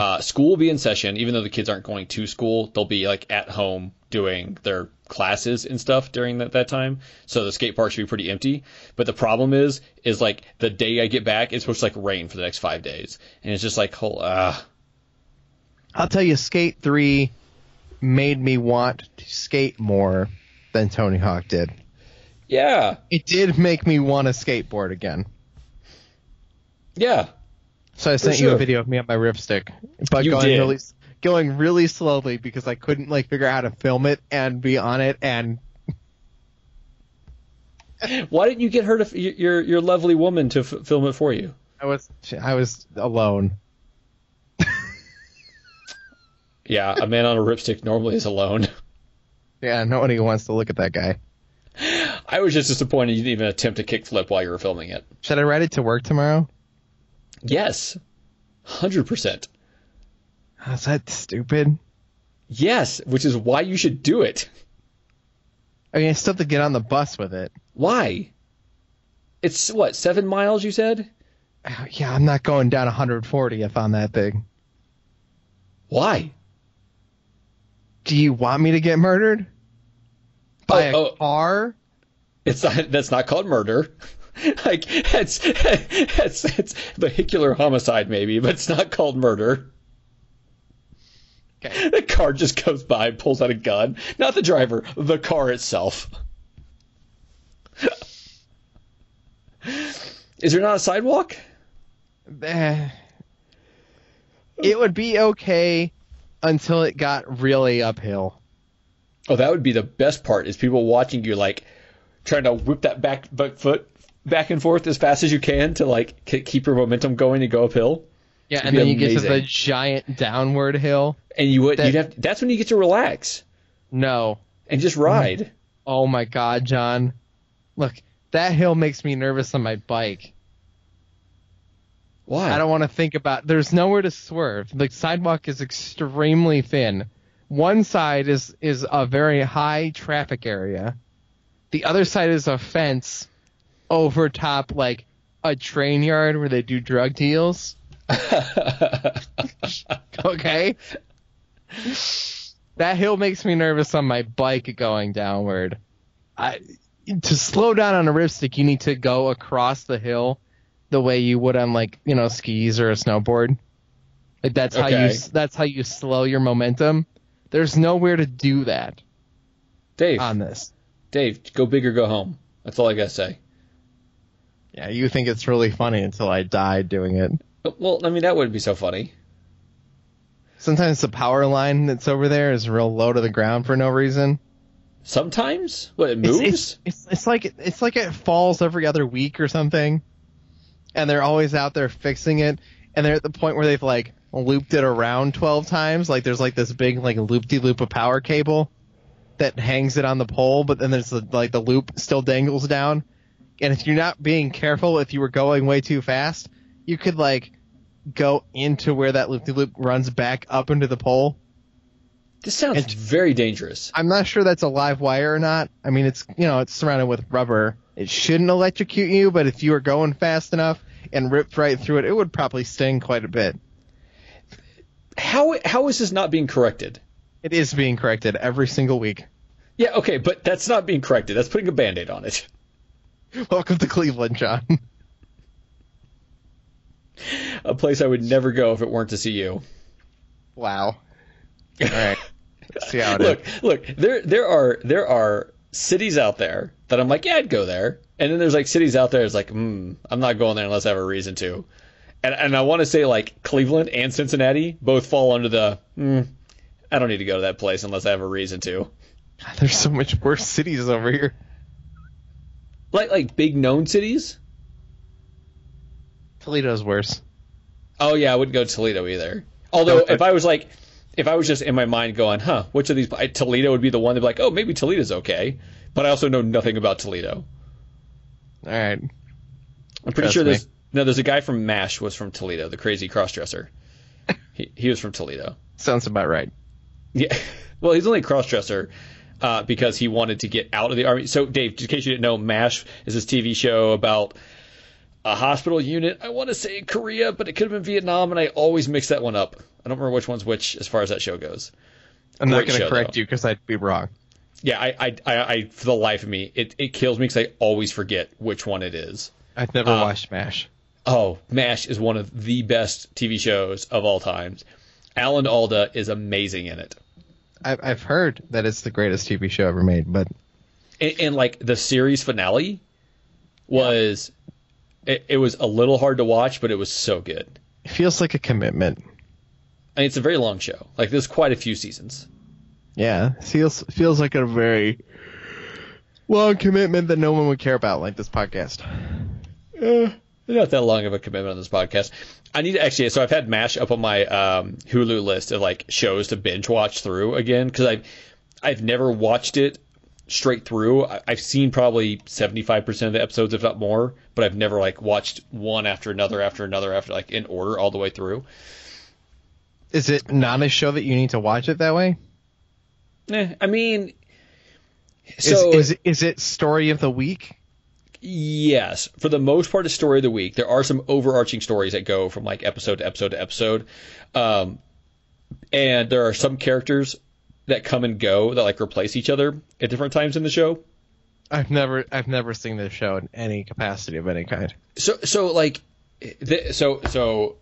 Uh, school will be in session, even though the kids aren't going to school. They'll be like at home doing their classes and stuff during that, that time. So the skate park should be pretty empty. But the problem is, is like the day I get back, it's supposed to like rain for the next five days, and it's just like, whole, uh, I'll tell you, Skate 3 made me want to skate more than Tony Hawk did. Yeah, It did make me want to skateboard again. yeah. So I sent For you a video of me on my ripstick, but You going did. really going really slowly because I couldn't like figure out how to film it and be on it and Why didn't you get her to your your lovely woman to f- film it for you? I was I was alone. <laughs> Yeah, a man on a ripstick normally is alone. Yeah, nobody wants to look at that guy. I was just disappointed you didn't even attempt a kickflip while you were filming it. Should I ride it to work tomorrow? Yes, hundred percent. Oh, Is that stupid? Yes, which is why you should do it. I mean, I still have to get on the bus with it. Why? It's what seven miles? You said. Oh, Yeah, I'm not going down 140th on that thing. Why? Do you want me to get murdered by Oh, oh. a oh. car? It's not, that's not called murder. <laughs> like it's it's it's vehicular homicide maybe, but it's not called murder. Okay. The car just goes by, and pulls out a gun. Not the driver, the car itself. Is there not a sidewalk? Eh. It would be okay until it got really uphill. Oh, that would be the best part. Is people watching you like trying to whip that back, foot back and forth as fast as you can to like k- keep your momentum going and go uphill. Yeah, and then you get to the giant downward hill. And you would That- you'd have that's when you get to relax No. and just ride. Oh, oh my god, John. Look, that hill makes me nervous on my bike. Why? I don't want to think about. There's nowhere to swerve. The sidewalk is extremely thin. One side is is a very high traffic area. The other side is a fence over top like a train yard where they do drug deals. <laughs> Okay. That hill makes me nervous on my bike going downward. I to slow down on a ripstick, you need to go across the hill the way you would on like you know skis or a snowboard. Like that's how you that's how you slow your momentum. There's nowhere to do that Dave, on this. Dave, go big or go home. That's all I gotta say. Yeah, you think it's really funny until I died doing it. Well, I mean that wouldn't be so funny. Sometimes the power line that's over there is real low to the ground for no reason. Sometimes, what it It's- moves. It's, it's it's like it's like it falls every other week or something, and they're always out there fixing it, and they're at the point where they've like looped it around twelve times. Like there's like this big like loop de loop of power cable that hangs it on the pole, but then there's the, like the loop still dangles down, and if you're not being careful, if you were going way too fast, you could like go into where that loop loop runs back up into the pole. this sounds it's- very dangerous. I'm not sure that's a live wire or not. I mean, it's you know it's surrounded with rubber. It shouldn't electrocute you, but if you were going fast enough and ripped right through it, it would probably sting quite a bit. How how is this not being corrected? It is being corrected every single week. Yeah, okay, but that's not being corrected. That's putting a band-aid on it. Welcome to Cleveland, John. A place I would never go if it weren't to see you. wow. All right. Let's see how it <laughs> look, is. look, there there are there are cities out there that I'm like, yeah, I'd go there. And then there's like cities out there that's like, hmm, I'm not going there unless I have a reason to. And and I want to say like Cleveland and Cincinnati both fall under the hmm, I don't need to go to that place unless I have a reason to. <laughs> There's so much worse cities over here. Like like big known cities? Toledo's worse. Oh yeah, I wouldn't go to Toledo either. Although No, but- if I was like if I was just in my mind going, huh, which of these I- Toledo would be the one to be like, oh, maybe Toledo's okay. But I also know nothing about Toledo. All right. I'm pretty Trust sure me. there's no. There's a guy from Mash was from Toledo, the crazy crossdresser. <laughs> He, he was from Toledo. Sounds about right. Yeah. <laughs> Well, he's only a crossdresser uh, because he wanted to get out of the army. So, Dave, in case you didn't know, MASH is this TV show about a hospital unit. I want to say Korea, but it could have been Vietnam, and I always mix that one up. I don't remember which one's which as far as that show goes. I'm not going to correct though. you because I'd be wrong. Yeah, I, I, I, I for the life of me, it, it kills me because I always forget which one it is. I've never Uh, watched MASH. Oh, MASH is one of the best TV shows of all times. Alan Alda is amazing in it. I've, I've heard that it's the greatest TV show ever made, but and, and like the series finale was it, it was a little hard to watch but it was so good it feels like a commitment. I mean, it's a very long show like there's quite a few seasons Yeah, feels feels like a very long commitment that no one would care about, like this podcast. Eh. Not that long of a commitment on this podcast i need to actually so i've had mash up on my um, hulu list of like shows to binge watch through again because i've i've never watched it straight through I- i've seen probably 75% of the episodes if not more but i've never like watched one after another after another after like in order all the way through Is it not a show that you need to watch it that way? Eh, I mean, Is, so is is it story of the week? Yes, for the most part, it's story of the week. There are some overarching stories that go from like episode to episode to episode, um, and there are some characters that come and go that like replace each other at different times in the show. I've never I've never seen this show in any capacity of any kind. So so like, the, so so,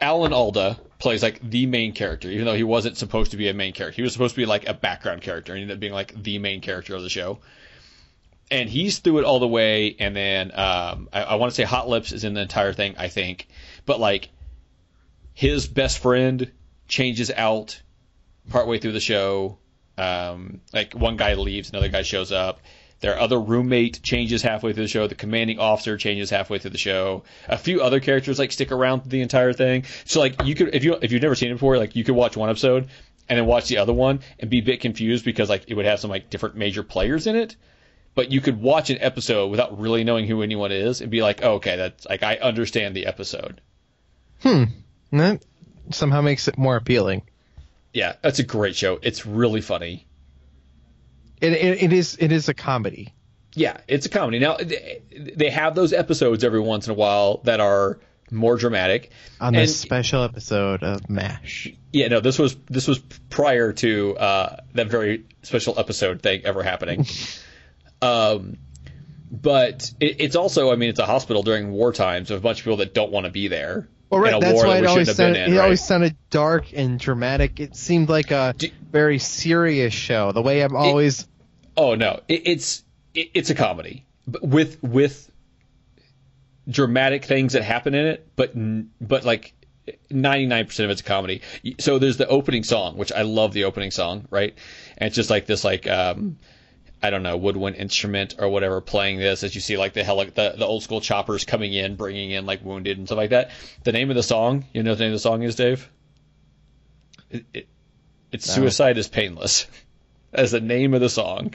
Alan Alda plays like the main character, even though he wasn't supposed to be a main character. He was supposed to be like a background character, and ended up being like the main character of the show. And he's through it all the way, and then um, I, I want to say Hot Lips is in the entire thing, I think, but like his best friend changes out partway through the show. Um, like one guy leaves, another guy shows up. Their other roommate changes halfway through the show. The commanding officer changes halfway through the show. A few other characters like stick around the entire thing. So like you could if you if you've never seen it before, like you could watch one episode and then watch the other one and be a bit confused because like it would have some like different major players in it. But you could watch an episode without really knowing who anyone is and be like, oh, okay, that's like I understand the episode. Hmm. That somehow makes it more appealing. Yeah, that's a great show. It's really funny. It, it, it is it is a comedy. Yeah, it's a comedy. Now they have those episodes every once in a while that are more dramatic. On And- this special episode of MASH. Yeah, no, this was this was prior to uh, that very special episode thing ever happening. <laughs> um, but it, it's also, I mean, it's a hospital during war times of a bunch of people that don't want to be there. Well, right, in a that's war why that it always shouldn't have been sounded, in. it right? always sounded dark and dramatic. It seemed like a Do- very serious show. The way I'm always Oh no, it, it's it, it's a comedy but with with dramatic things that happen in it, but but like 99% of it's a comedy. So there's the opening song, which I love the opening song, right? And it's just like this like um I don't know, woodwind instrument or whatever playing this as you see like the heli- the, the old school choppers coming in, bringing in like wounded and stuff like that. The name of the song, you know what the name of the song is, Dave? It, it, it's No. Suicide is Painless. <laughs> As the name of the song.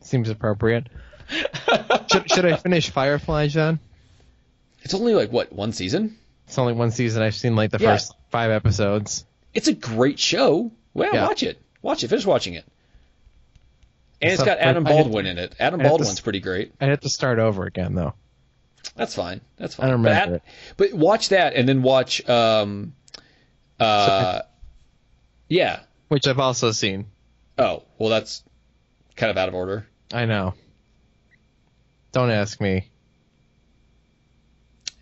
seems appropriate. <laughs> should, should I finish Firefly, John? It's only like what one season. It's only one season. I've seen like the Yeah. first five episodes. It's a great show. Well, Yeah. watch it. Watch it. Finish watching it. And it's got Adam Baldwin in it. Adam had to Baldwin's pretty great. I have to start over again though. That's fine. That's fine. I don't But remember Ad- But, watch that and then watch. Um, uh, yeah. Which I've also seen. Oh well, that's kind of out of order. I know. Don't ask me.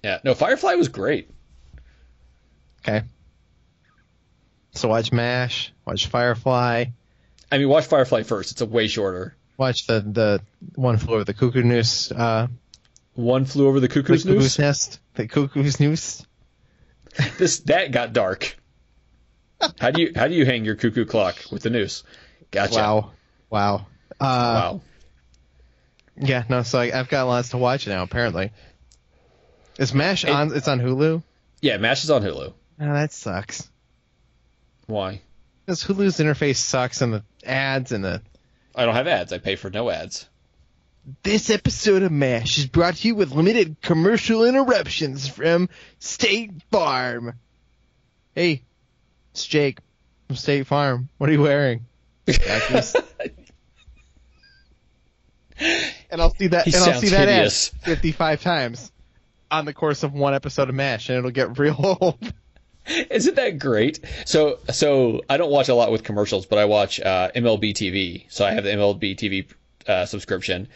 Yeah. No, Firefly was great. Okay. So watch MASH, watch Firefly, I mean, watch Firefly first. It's a way shorter. watch the the one flew over the cuckoo noose, uh, One flew over the cuckoo's, the cuckoo's nest, the cuckoo's noose. <laughs> This that got dark. How do you how do you hang your cuckoo clock with the noose? Gotcha. Wow, wow. Uh, Wow. Yeah, no. So I, I've got lots to watch now. Apparently, is MASH It- on? It's on Hulu. Yeah, Mash is on Hulu. Oh, that sucks. Why? Because Hulu's interface sucks, and the ads and the. I don't have ads. I pay for no ads. This episode of MASH is brought to you with limited commercial interruptions from State Farm. "Hey, it's Jake from State Farm. What are you wearing?" <laughs> And I'll see that. He and I'll see that ad hideous. 55 times on the course of one episode of Mash, and it'll get real <laughs> old. <laughs> Isn't that great? So, so I don't watch a lot with commercials, but I watch uh, MLB TV. So I have the MLB TV uh, subscription.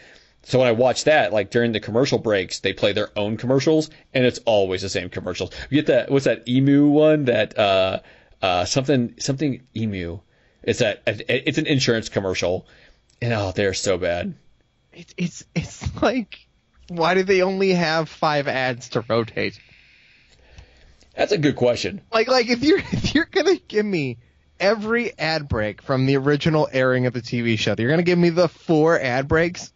So when I watch that, like during the commercial breaks, they play their own commercials, and it's always the same commercials. You get that? What's that emu one? That uh, uh, something something emu. It's that it's an insurance commercial, and oh, they're so bad. It's it's it's <laughs> like, why do they only have five ads to rotate? That's a good question. Like like if you're <laughs> if you're gonna give me every ad break from the original airing of the TV show, you're gonna give me the four ad breaks.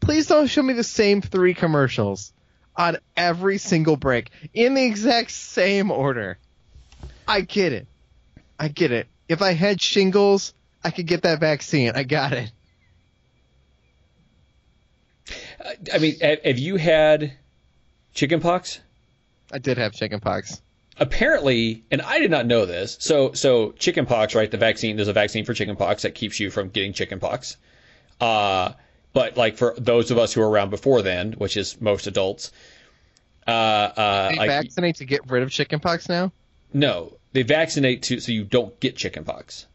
Please don't show me the same three commercials on every single break in the exact same order. I get it. I get it. If I had shingles, I could get that vaccine. I got it. I mean, have have you had chickenpox? I did have chickenpox. Apparently, and I did not know this. So, so chickenpox, right? The vaccine. There's a vaccine for chickenpox that keeps you from getting chickenpox. Uh, but like for those of us who were around before then, which is most adults, uh, uh, They like vaccinate to get rid of chickenpox now? no, they vaccinate to so you don't get chickenpox.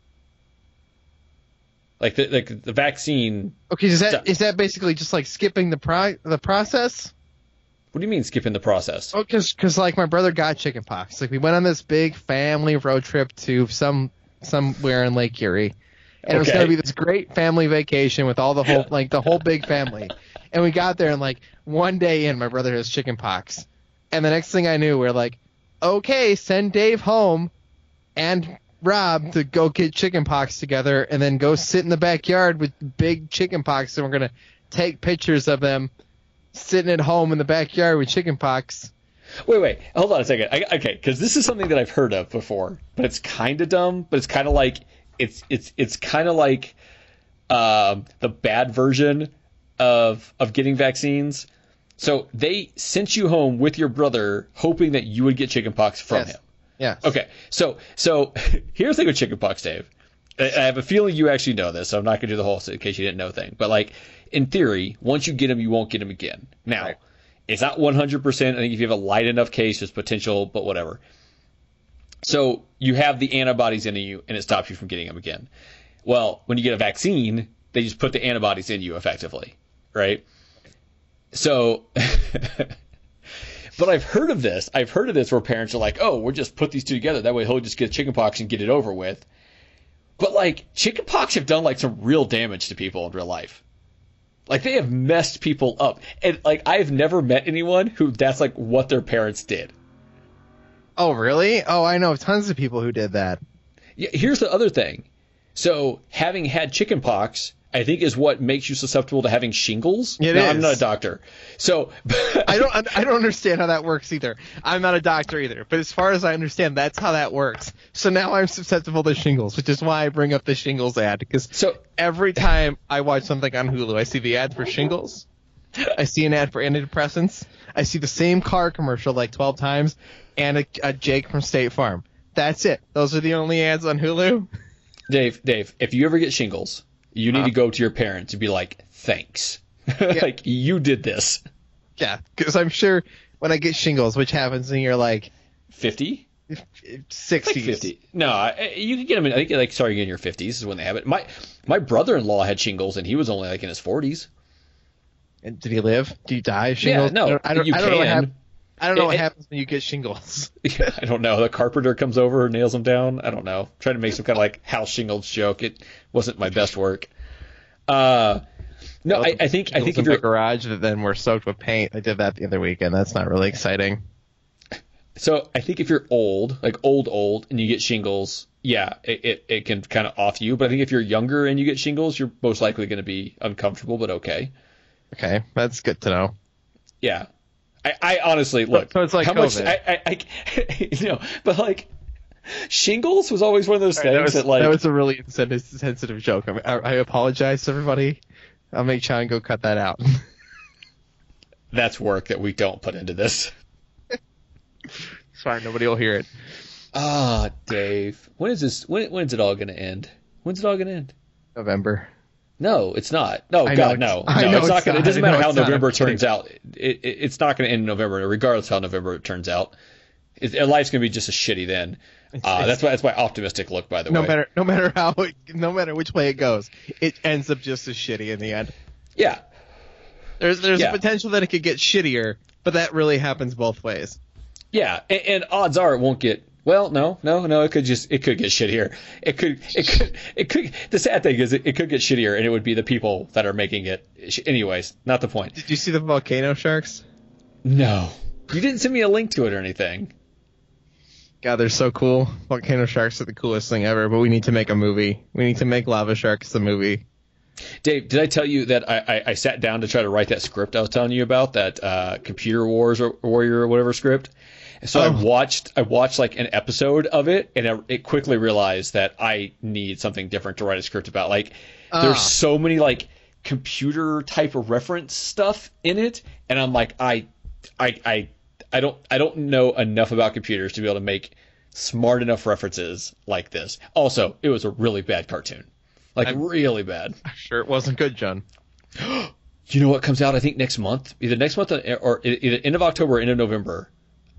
Like the like the vaccine. Okay, is So- that is that basically just like skipping the pro- the process? What do you mean skipping the process? Oh, because cause like my brother got chickenpox. Like we went on this big family road trip to some somewhere in Lake Erie, and it was gonna be this great family vacation with all the whole like the whole big family. And we got there and like one day in, my brother has chickenpox, and the next thing I knew, we're like, okay, send Dave home, and Rob to go get chickenpox together, and then go sit in the backyard with big chickenpox, and we're gonna take pictures of them sitting at home in the backyard with chickenpox. Wait, wait, hold on a second. I, okay, because this is something that I've heard of before, but it's kind of dumb. But it's kind of like it's it's it's kind of like um, the bad version of of getting vaccines. So they sent you home with your brother, hoping that you would get chickenpox from Yes. him. Yeah. Okay, so so <laughs> here's the thing with chickenpox, Dave. I have a feeling you actually know this, so I'm not gonna do the whole thing in case you didn't know thing. But like in theory, once you get them, you won't get them again. Now, Right. it's not 100. percent I think if you have a light enough case, there's potential, but whatever. So you have the antibodies in you, and it stops you from getting them again. Well, when you get a vaccine, they just put the antibodies in you effectively, right? So. <laughs> But I've heard of this. I've heard of this where parents are like, "Oh, we'll just put these two together. That way, he'll just get chickenpox and get it over with." But like, chickenpox have done like some real damage to people in real life. Like they have messed people up, and like I've never met anyone who that's like what their parents did. Oh, really? Oh, I know tons of people who did that. Yeah, here's the other thing. So having had chickenpox, I think is what makes you susceptible to having shingles. It now, I'm not a doctor, so <laughs> I don't. I don't understand how that works either. I'm not a doctor either, but as far as I understand, that's how that works. So now I'm susceptible to shingles, which is why I bring up the shingles ad because So every time I watch something on Hulu, I see the ad for shingles. I see an ad for antidepressants. I see the same car commercial like 12 times, and a, a Jake from State Farm. That's it. Those are the only ads on Hulu. Dave, Dave, if you ever get shingles, you need Huh? to uh, go to your parents and be like, "Thanks, <laughs> like you did this." Yeah, because I'm sure when I get shingles, which happens in your like Fifty, 60s, like fifty. No, I, you can get them. In, I think like starting in your fifties is when they have it. My my brother-in-law had shingles and he was only like in his forties. And did he live? Did he die of shingles? Yeah, no, I don't, I don't, you I don't can. Hap- I don't know It- what happens when you get shingles. <laughs> I don't know. The carpenter comes over, and nails them down. I don't know. Trying to make some kind of like house shingles joke. It wasn't my best work. Uh, no, I, I think I think in if my you're garage that then were soaked with paint. I did that the other weekend. That's not really exciting. So I think if you're old, like old old, and you get shingles, yeah, it, it, it can kind of off you. But I think if you're younger and you get shingles, you're most likely going to be uncomfortable, but okay. Okay, that's good to know. Yeah. I, I honestly look. so it's like how much COVID. I, I, I <laughs> you know, but like shingles was always one of those things that, was, that like that was a really insensitive, sensitive joke. I, I, I apologize to everybody. I'll make Sean go cut that out. <laughs> that's work that we don't put into this. <laughs> it's fine. Nobody will hear it. Ah, Dave. When is this? When when's it all gonna end? When's it all gonna end? November. No, it's not. No, I God, know no, it's- no. know It's not it's gonna. It doesn't matter how it's not. November turns out. It, it, it's not gonna end in November, regardless how November it turns out. It, life's gonna be just as shitty then. Uh, it's- that's why. That's my optimistic look, by the No way. matter no matter how it, no matter which way it goes, it ends up just as shitty in the end. Yeah, There's there's Yeah. a potential that it could get shittier, but that really happens both ways. Yeah, and, and odds are it won't get. Well, no, no, no. It could just it could get shittier. It could it could it could. The sad thing is it, it could get shittier, and it would be the people that are making it. sh- Anyways, not the point. Did you see the volcano sharks? No, you didn't send me a link to it or anything. God, they're so cool. Volcano sharks are the coolest thing ever, but we need to make a movie. We need to make lava sharks the movie. Dave, did I tell you that I, I, I sat down to try to write that script I was telling you about that uh, computer wars or warrior or whatever script? So I Oh. watched I watched like an episode of it, and I, it quickly realized that I need something different to write a script about. Like Ah. there's so many like computer type of reference stuff in it, and I'm like I I I I don't I don't know enough about computers to be able to make smart enough references like this. Also, it was a really bad cartoon. Like really bad. <laughs> Sure, it wasn't good, John. Do <gasps> you know what comes out? I think next month, either next month or, or either end of October or end of November.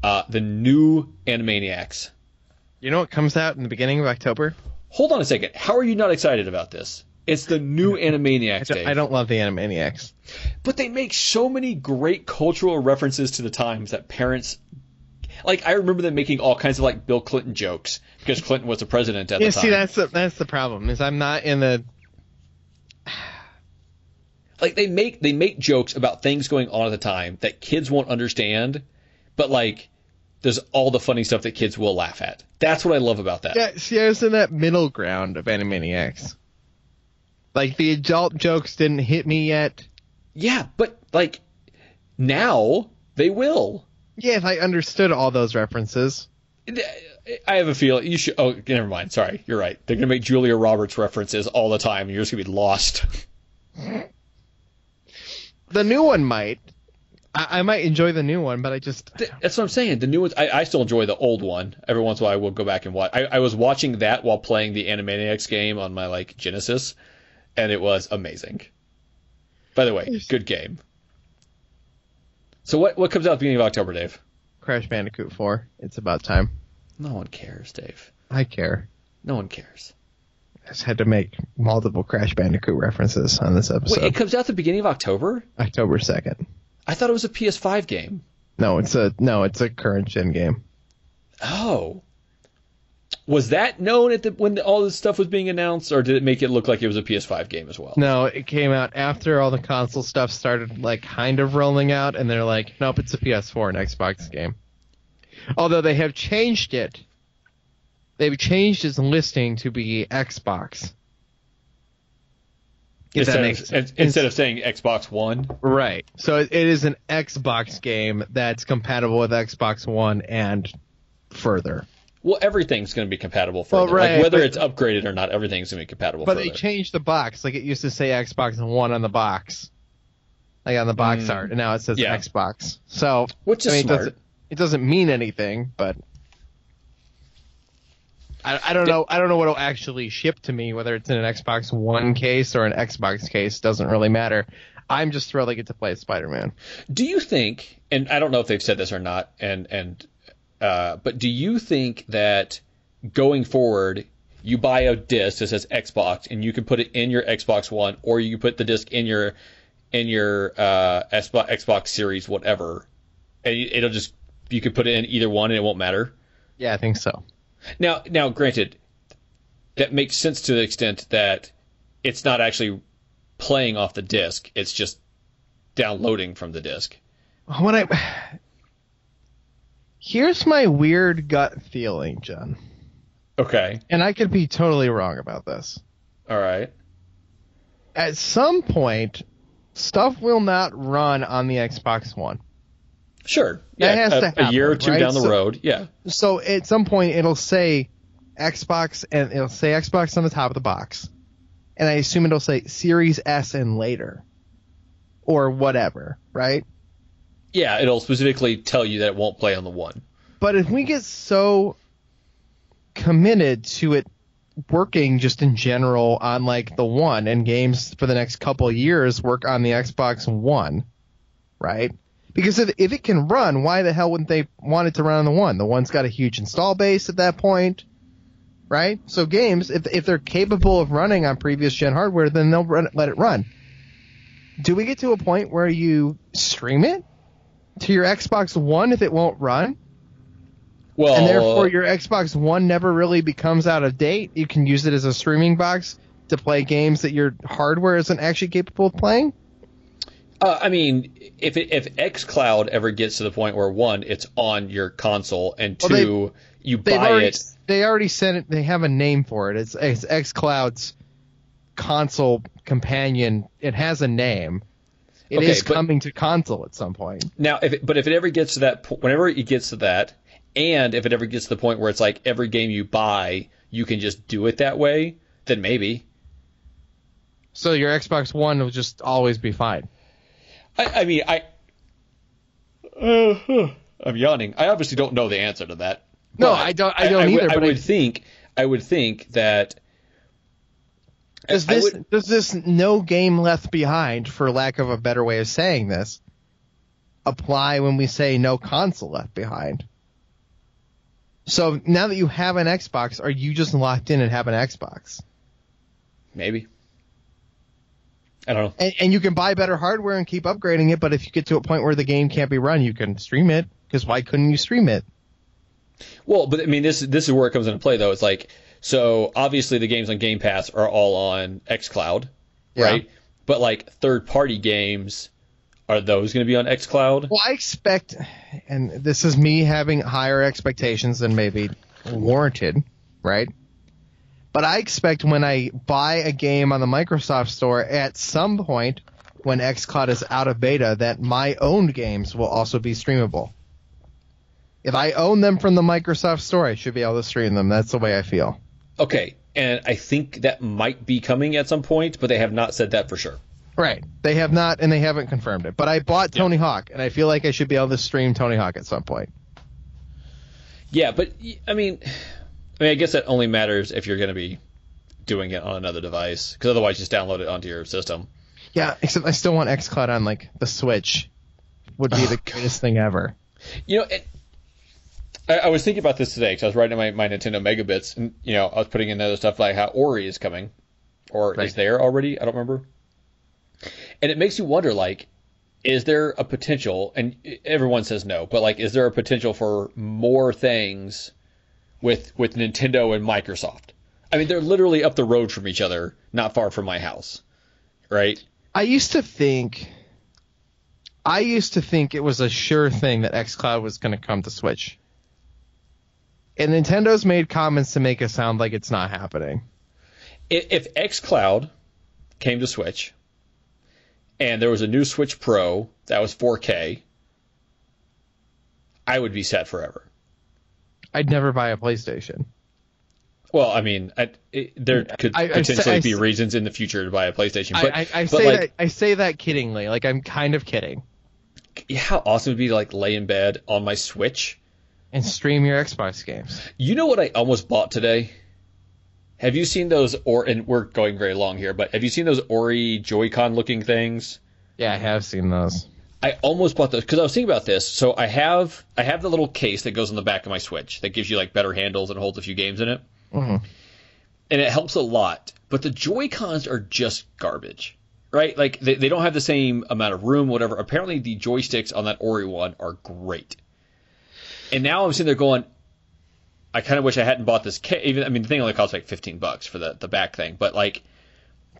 Uh, the new Animaniacs. You know what comes out in the beginning of October? Hold on a second. How are you not excited about this? It's the new Animaniacs. <laughs> I don't. I don't love the Animaniacs. But they make so many great cultural references to the times that parents. Like I remember them making all kinds of like Bill Clinton jokes because Clinton was the president at Yeah, the time. see, that's the that's the problem. Is I'm not in the <sighs> like they make they make jokes about things going on at the time that kids won't understand, but like there's all the funny stuff that kids will laugh at. That's what I love about that. yeah. See, I was in that middle ground of Animaniacs. Like the adult jokes didn't hit me yet. Yeah, but like now they will. Yeah, if I understood all those references. I have a feeling you should. Oh, never mind. Sorry, you're right. They're gonna make Julia Roberts references all the time, and you're just gonna be lost. The new one might. I, I might enjoy the new one, but I just Th- That's what I'm saying. The new ones, I, I still enjoy the old one. Every once in a while, I will go back and watch. I, I was watching that while playing the Animaniacs game on my like Genesis, and it was amazing. By the way, good game. So what what comes out at the beginning of October, Dave? Crash Bandicoot 4. It's about time. No one cares, Dave. I care. No one cares. I just had to make multiple Crash Bandicoot references on this episode. Wait, it comes out at the beginning of October? October 2nd. I thought it was a PS5 game. No, it's a no, it's a current gen game. Oh. Was that known at the when all this stuff was being announced, or did it make it look like it was a PS5 game as well? No, it came out after all the console stuff started like kind of rolling out, and they're like, nope, it's a PS4 and Xbox game. Although they have changed it. They've changed its listing to be Xbox. If that Instead, makes of, sense. instead of saying Xbox One. Right. So it is an Xbox game that's compatible with Xbox One and further. Well, everything's going to be compatible Well, further. right, like whether but- it's upgraded or not, everything's going to be compatible But further. they changed the box. Like it used to say Xbox One on the box, like on the box art, and now it says Mm. Yeah. Xbox. So Which is I mean, smart. It doesn't, it doesn't mean anything, but I, I don't know. I don't know what will actually ship to me, whether it's in an Xbox One case or an Xbox case. Doesn't really matter. I'm just thrilled I get to play Spider-Man. Do you think, and I don't know if they've said this or not, and and uh, but do you think that going forward, you buy a disc that says Xbox, and you can put it in your Xbox One, or you put the disc in your in your uh, Xbox, Xbox Series, whatever, and it'll just you can put it in either one, and it won't matter. Yeah, I think so. Now, now, granted, that makes sense to the extent that it's not actually playing off the disc; it's just downloading from the disc. When I here's my weird gut feeling, John, Okay, and I could be totally wrong about this. all right. At some point, stuff will not run on the Xbox One. Sure. That has a, to a year or two right? down the So- road. Yeah. So at some point, it'll say Xbox, and it'll say Xbox on the top of the box, and I assume it'll say Series S and later, or whatever, right? Yeah, it'll specifically tell you that it won't play on the one. But if we get so committed to it working just in general on like the one and games for the next couple of years work on the Xbox One, right? Because if, if it can run, why the hell wouldn't they want it to run on the one? The one's got a huge install base at that point, right? So games, if if they're capable of running on previous gen hardware, then they'll run, let it run. Do we get to a point where you stream it to your Xbox One if it won't run? Well, and therefore your Xbox One never really becomes out of date. You can use it as a streaming box to play games that your hardware isn't actually capable of playing. Uh, I mean, if it, if XCloud ever gets to the point where one, it's on your console, and two, Well, you They've buy already, it. They already sent it. They have a name for it. It's, it's XCloud's console companion. It has a name. It is Okay, but- coming to console at some point. Now, if it, but if it ever gets to that, whenever it gets to that, and if it ever gets to the point where it's like every game you buy, you can just do it that way, then maybe. So your Xbox One will just always be fine. I, I mean, I. Uh, huh. I'm yawning. I obviously don't know the answer to that. No, I don't- I don't either, I but I- would think. I would think that. Does this would- does this no game left behind, for lack of a better way of saying this, apply when we say no console left behind? So now that you have an Xbox, are you just locked in and have an Xbox? maybe. I don't know. And, and you can buy better hardware and keep upgrading it, but if you get to a point where the game can't be run, you can stream it. Because why couldn't you stream it? Well, but I mean, this this is where it comes into play, though. It's like so obviously the games on Game Pass are all on XCloud, Yeah. right? But like third party games, are those going to be on XCloud? Well, I expect, and this is me having higher expectations than maybe warranted, right? But I expect when I buy a game on the Microsoft Store at some point when xCloud is out of beta that my own games will also be streamable. If I own them from the Microsoft Store, I should be able to stream them. That's the way I feel. Okay, and I think that might be coming at some point, but they have not said that for sure. Right. They have not, and they haven't confirmed it. But I bought Tony Hawk, and I feel like I should be able to stream Tony Hawk at some point. Yeah, but I mean, I mean, I guess that only matters if you're going to be doing it on another device, because otherwise, just download it onto your system. Yeah, except I still want xCloud on like the Switch. Would be the <sighs> greatest thing ever. You know, it, I, I was thinking about this today because I was writing my, my Nintendo Megabits, and you know, I was putting in other stuff like how Ori is coming, or Right. is there already? I don't remember. And it makes you wonder, like, is there a potential? And everyone says no, but like, is there a potential for more things with with Nintendo and Microsoft? I mean, they're literally up the road from each other, not far from my house, right? I used to think I used to think it was a sure thing that xCloud was going to come to Switch. And Nintendo's made comments to make it sound like it's not happening. if, if xCloud came to Switch and there was a new Switch Pro that was 4K, I would be set forever. I'd never buy a PlayStation. Well, I mean, I, it, there could I- potentially I be reasons in the future to buy a PlayStation, but I, I, I but say like, that I say that kiddingly, like I'm kind of kidding. how awesome it would be to like lay in bed on my Switch. And stream your Xbox games. You know what I almost bought today? Have you seen those or and we're going very long here, but have you seen those Hori Joy-Con looking things? Yeah, I have seen those. I almost bought those because I was thinking about this. So I have I have the little case that goes on the back of my Switch that gives you like better handles and holds a few games in it, Mhm. and it helps a lot. But the Joy Cons are just garbage, right? Like they, they don't have the same amount of room, whatever. Apparently the joysticks on that Hori one are great, and now I'm sitting there going, I kind of wish I hadn't bought this case. Even I mean the thing only costs like 15 bucks for the the back thing, but like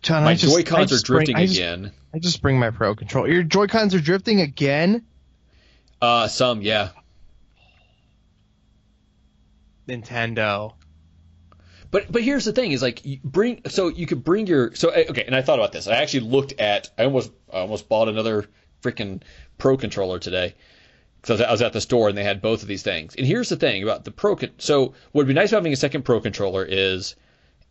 John, my I just, Joy Cons are just bring- drifting I just- again. I just bring my Pro controller. Your Joy Cons are drifting again. Uh, some yeah. Nintendo. But but here's the thing: is like you bring so you could bring your so eh, okay. And I thought about this. I actually looked at. I almost I almost bought another freaking Pro controller today because I was at the store and they had both of these things. And here's the thing about the Pro. Con- so what would be nice about having a second Pro controller is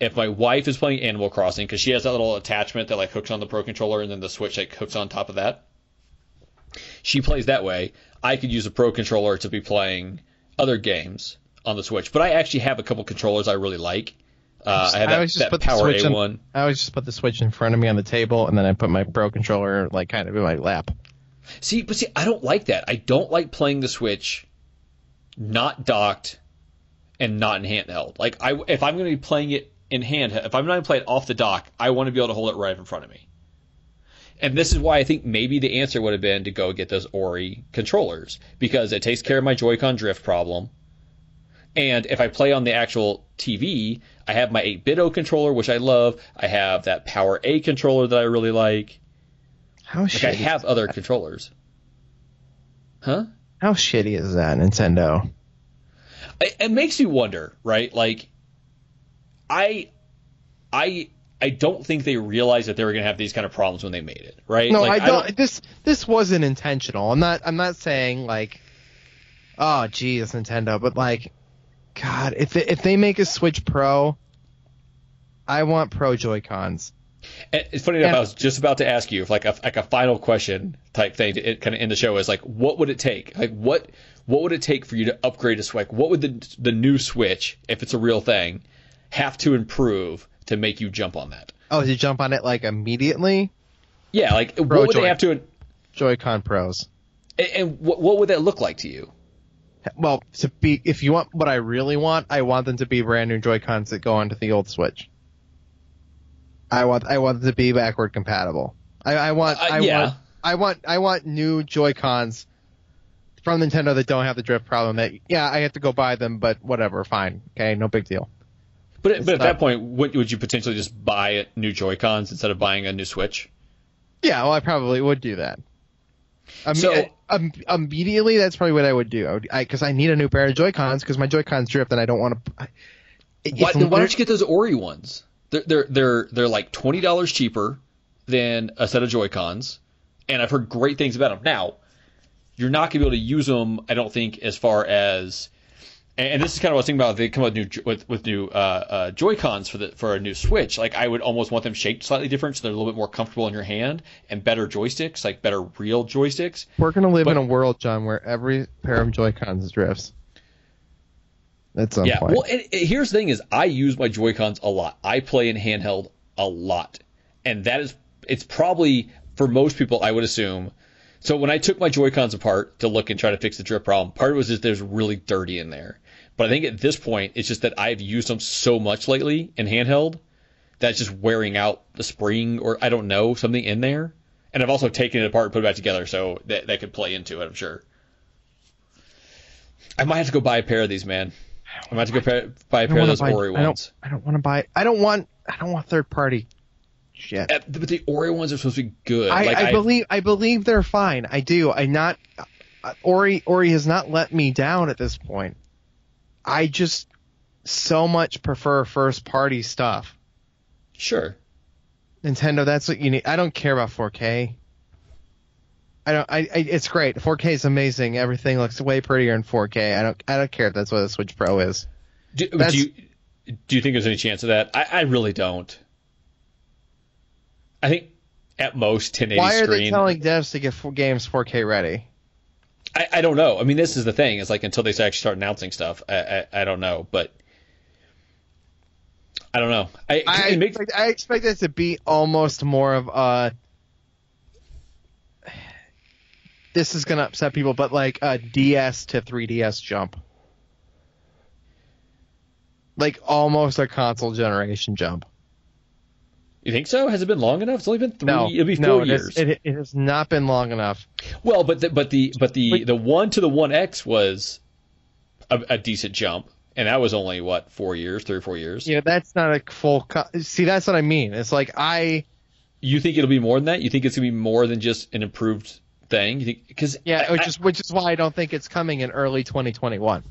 if my wife is playing Animal Crossing because she has that little attachment that like hooks on the Pro controller and then the Switch like hooks on top of that. She plays that way. I could use a Pro controller to be playing other games on the Switch. But I actually have a couple controllers I really like. Uh, I have that, always just put the Power Switch A in- one. I always just put the Switch in front of me on the table, and then I put my Pro controller like kind of in my lap. See, but see, I don't like that. I don't like playing the Switch not docked and not in handheld. Like, I if I'm going to be playing it in hand, if I'm not going to play it off the dock, I want to be able to hold it right in front of me. And this is why I think maybe the answer would have been to go get those Hori controllers because it takes care of my Joy-Con drift problem. And if I play on the actual TV, I have my 8BitDo controller, which I love. I have that Power A controller that I really like. How Like shitty? I have other controllers. Huh? How shitty is that, Nintendo? it, it makes you wonder, right? Like, I, I, I don't think they realized that they were going to have these kind of problems when they made it, right? No, Like, I, don't, This this wasn't intentional. I'm not. I'm not saying like, oh, geez, Nintendo. But like, God, if they, if they make a Switch Pro, I want Pro Joy Cons. And It's funny enough. And- I was just about to ask you if like a like a final question type thing to kind of end the show is like, what would it take? Like, what what would it take for you to upgrade a Switch? What would the the new Switch, if it's a real thing, have to improve to make you jump on that? Oh, did you jump on it like immediately? Yeah, like Pro what would Joy. they have to? Joy-Con Pros. And, and what what would that look like to you? Well, to be if you want what I really want, I want them to be brand new Joy Cons that go onto the old Switch. I want I want them to be backward compatible. I, I want Uh, I yeah. want I want I want new Joy Cons from Nintendo that don't have the drift problem. That yeah, I have to go buy them, but whatever, fine, okay, no big deal. But, but at not- that point, would, would you potentially just buy new Joy Cons instead of buying a new Switch? Yeah, well, I probably would do that. Imme- So- um, immediately, that's probably what I would do. I would because I, need a new pair of Joy Cons because my Joy Cons drift, and I don't want to. Why, why don't you get those Hori ones? They're they're they're they're like twenty dollars cheaper than a set of Joy Cons, and I've heard great things about them. Now, you're not gonna be able to use them. I don't think as far as, and, this is kind of what I was thinking about. They come out with new with with new uh, uh, Joy Cons for the for a new Switch. Like I would almost want them shaped slightly different, so they're a little bit more comfortable in your hand and better joysticks, like better real joysticks. We're gonna live But- in a world, John, where every pair of Joy Cons drifts. At some Yeah. point. Well, and, and here's the thing: is I use my Joy Cons a lot. I play in handheld a lot, and that is it's probably for most people I would assume. So when I took my Joy Cons apart to look and try to fix the drip problem, part of it was just there's really dirty in there. But I think at this point it's just that I've used them so much lately in handheld that's just wearing out the spring or I don't know something in there. And I've also taken it apart and put it back together, so that that could play into it. I'm sure. I might have to go buy a pair of these, man. I might have to go buy a pair of those buy. Hori I don't. ones. I don't want to buy. I don't want. I don't want third party shit. Uh, But the Hori ones are supposed to be good. I, like I believe. I believe they're fine. I do. I not. uh, Hori. Hori has not let me down at this point. I just so much prefer first party stuff. sure. Nintendo, that's what you need. I don't care about 4K. I don't. I, I. It's great. 4K is amazing. Everything looks way prettier in 4K. I don't. I don't care if that's what the Switch Pro is. Do, do you do you think there's any chance of that? I, I really don't. I think at most 1080 Why are screen. they telling devs to get games 4K ready? I, I don't know. I mean, this is the thing. It's like until they actually start announcing stuff, I, I, I don't know. But I don't know. I, I it makes, expect, I expect it to be almost more of a. This is gonna upset people, but like a DS to 3DS jump, like almost a console generation jump. You think so? Has it been long enough? It's only been three. No, it'll be four no, it, years. is, it, it has not been long enough. Well, but the, but the but the But- the one to the one X was a, a decent jump, and that was only what four years, three or four years. Yeah, that's not a full. Co- See, that's what I mean. It's like I. You think it'll be more than that? You think it's gonna be more than just an improved thing? You think because Yeah, which is which is why I don't think it's coming in early 2021.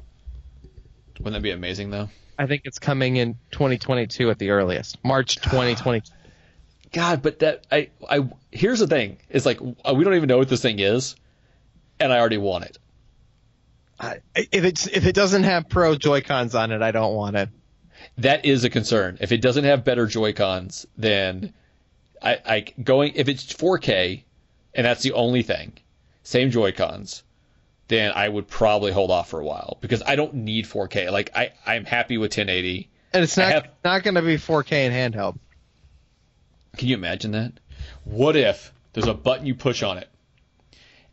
wouldn't that be amazing though? I think it's coming in 2022 at the earliest, March 2022. God, but that I I here's the thing: is like uh, we don't even know what this thing is, and I already want it. I, if it's if it doesn't have Pro Joy Cons on it, I don't want it. That is a concern. If it doesn't have better Joy Cons, then I, I going if it's 4K, and that's the only thing, same Joy Cons, then I would probably hold off for a while because I don't need 4K. Like I, I'm happy with 1080. And it's not have- not going to be 4K in handheld. Can you imagine that? What if there's a button you push on it,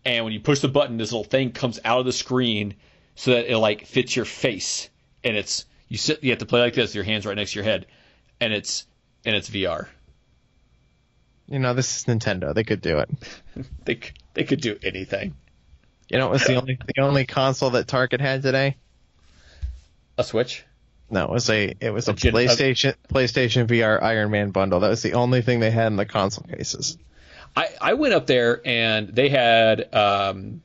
and when you push the button, this little thing comes out of the screen so that it like fits your face, and it's you sit you have to play like this, your hands right next to your head, and it's and it's VR. You know, this is Nintendo. They could do it. <laughs> They they could do anything. You know, it was the only the only console that Target had today. A Switch. No, it was a it was a, A gen- a- PlayStation PlayStation VR Iron Man bundle. That was the only thing they had in the console cases. I, I went up there and they had um,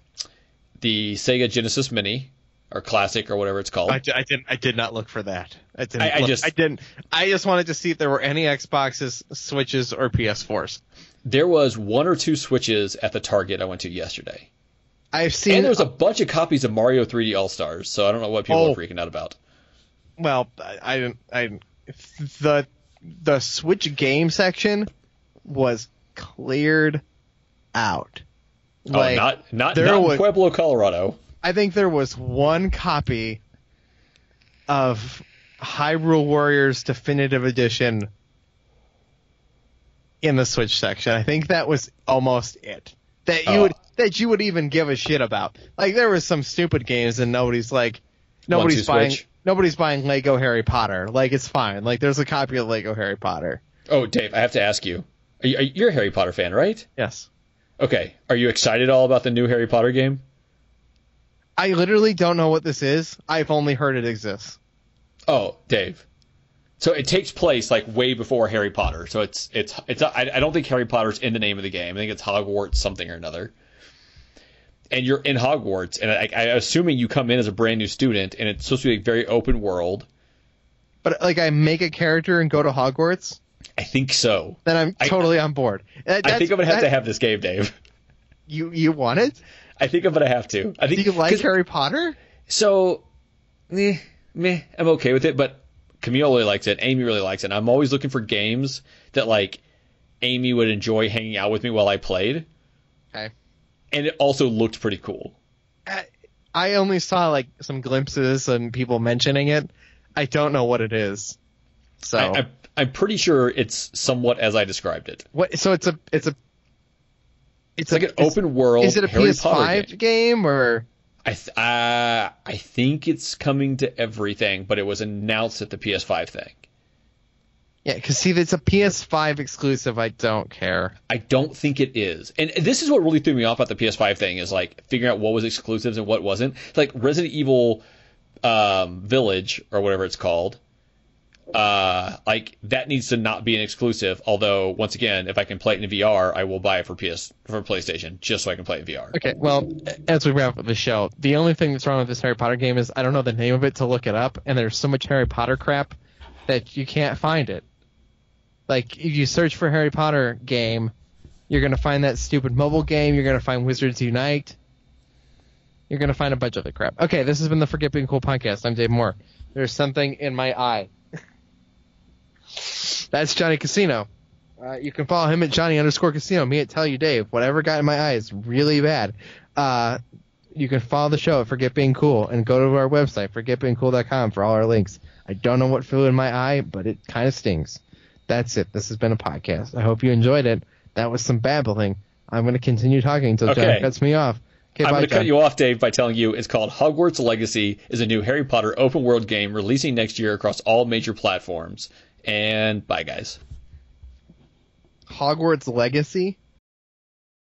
the Sega Genesis Mini or Classic or whatever it's called. I, I didn't I did not look for that. I didn't. I- I just- I didn't. I just wanted to see if there were any Xboxes, Switches, or PS4s. there was one or two Switches at the Target I went to yesterday. I've seen. And there was a bunch of copies of Mario 3D All Stars, so I don't know what people Oh. are freaking out about. Well, I, I didn't. I the the Switch game section was cleared out. oh, not not, there not in was- Pueblo, Colorado. I think there was one copy of Hyrule Warriors Definitive Edition in the Switch section. I think that was almost it. That you Oh. would that you would even give a shit about. Like there was some stupid games and nobody's like nobody's two buying Switch. Nobody's buying Lego Harry Potter. Like it's fine. Like there's a copy of Lego Harry Potter. Oh, Dave, I have to ask you. Are you are, you're a Harry Potter fan, right? Yes. Okay. Are you excited all about the new Harry Potter game? I literally don't know what this is. I've only heard it exists. Oh, Dave. So it takes place like way before Harry Potter. So it's it's it's I, I don't think Harry Potter's in the name of the game. I think it's Hogwarts something or another. And you're in Hogwarts, and I, I assuming you come in as a brand new student, and it's supposed to be a very open world. But like I make a character and go to Hogwarts, I think so. then I'm I- totally on board. That- I think I'm gonna have to have this game, Dave. You you want it? I think I'm gonna have to. I Do think you like Harry Potter? So, meh, meh, I'm okay with it, but Camille really likes it. Amy really likes it. And I'm always looking for games that like Amy would enjoy hanging out with me while I played, Okay. And it also looked pretty cool. I only saw like some glimpses and people mentioning it. I don't know what it is. So I, I'm, I'm pretty sure it's somewhat as I described it. what? So it's a it's a It's like an open world. Is it a Harry PS5 game. game or? I th- uh, I think it's coming to everything, but it was announced at the PS5 thing. Yeah, because see, if it's a PS5 exclusive, I don't care. I don't think it is. And this is what really threw me off about the PS5 thing is like figuring out what was exclusives and what wasn't. Like Resident Evil um, Village or whatever it's called. Uh, like that needs to not be an exclusive. Although once again, if I can play it in VR, I will buy it for PS for PlayStation just so I can play it in VR. Okay, well, as we wrap up the show, the only thing that's wrong with this Harry Potter game is I don't know the name of it to look it up, and there's so much Harry Potter crap that you can't find it. Like, if you search for Harry Potter game, you're gonna find that stupid mobile game. You're gonna find Wizards Unite. You're gonna find a bunch of the crap. Okay, this has been the Forget Being Cool podcast. I'm Dave Moore. There's something in my eye. <laughs> That's Johnny Casino. Uh, you can follow him at Johnny underscore Casino. Me at Tell You Dave. Whatever got in my eye is really bad. Uh, you can follow the show at Forget Being Cool and go to our website, forgetbeingcool.com, for all our links. I don't know what flew in my eye, but it kind of stings. That's it. This has been a podcast. I hope you enjoyed it. That was some babbling. I'm going to continue talking until John cuts me off. Okay, I'm going to cut you off, Dave, by telling you it's called Hogwarts Legacy is a new Harry Potter open world game releasing next year across all major platforms. And bye, guys. Hogwarts Legacy.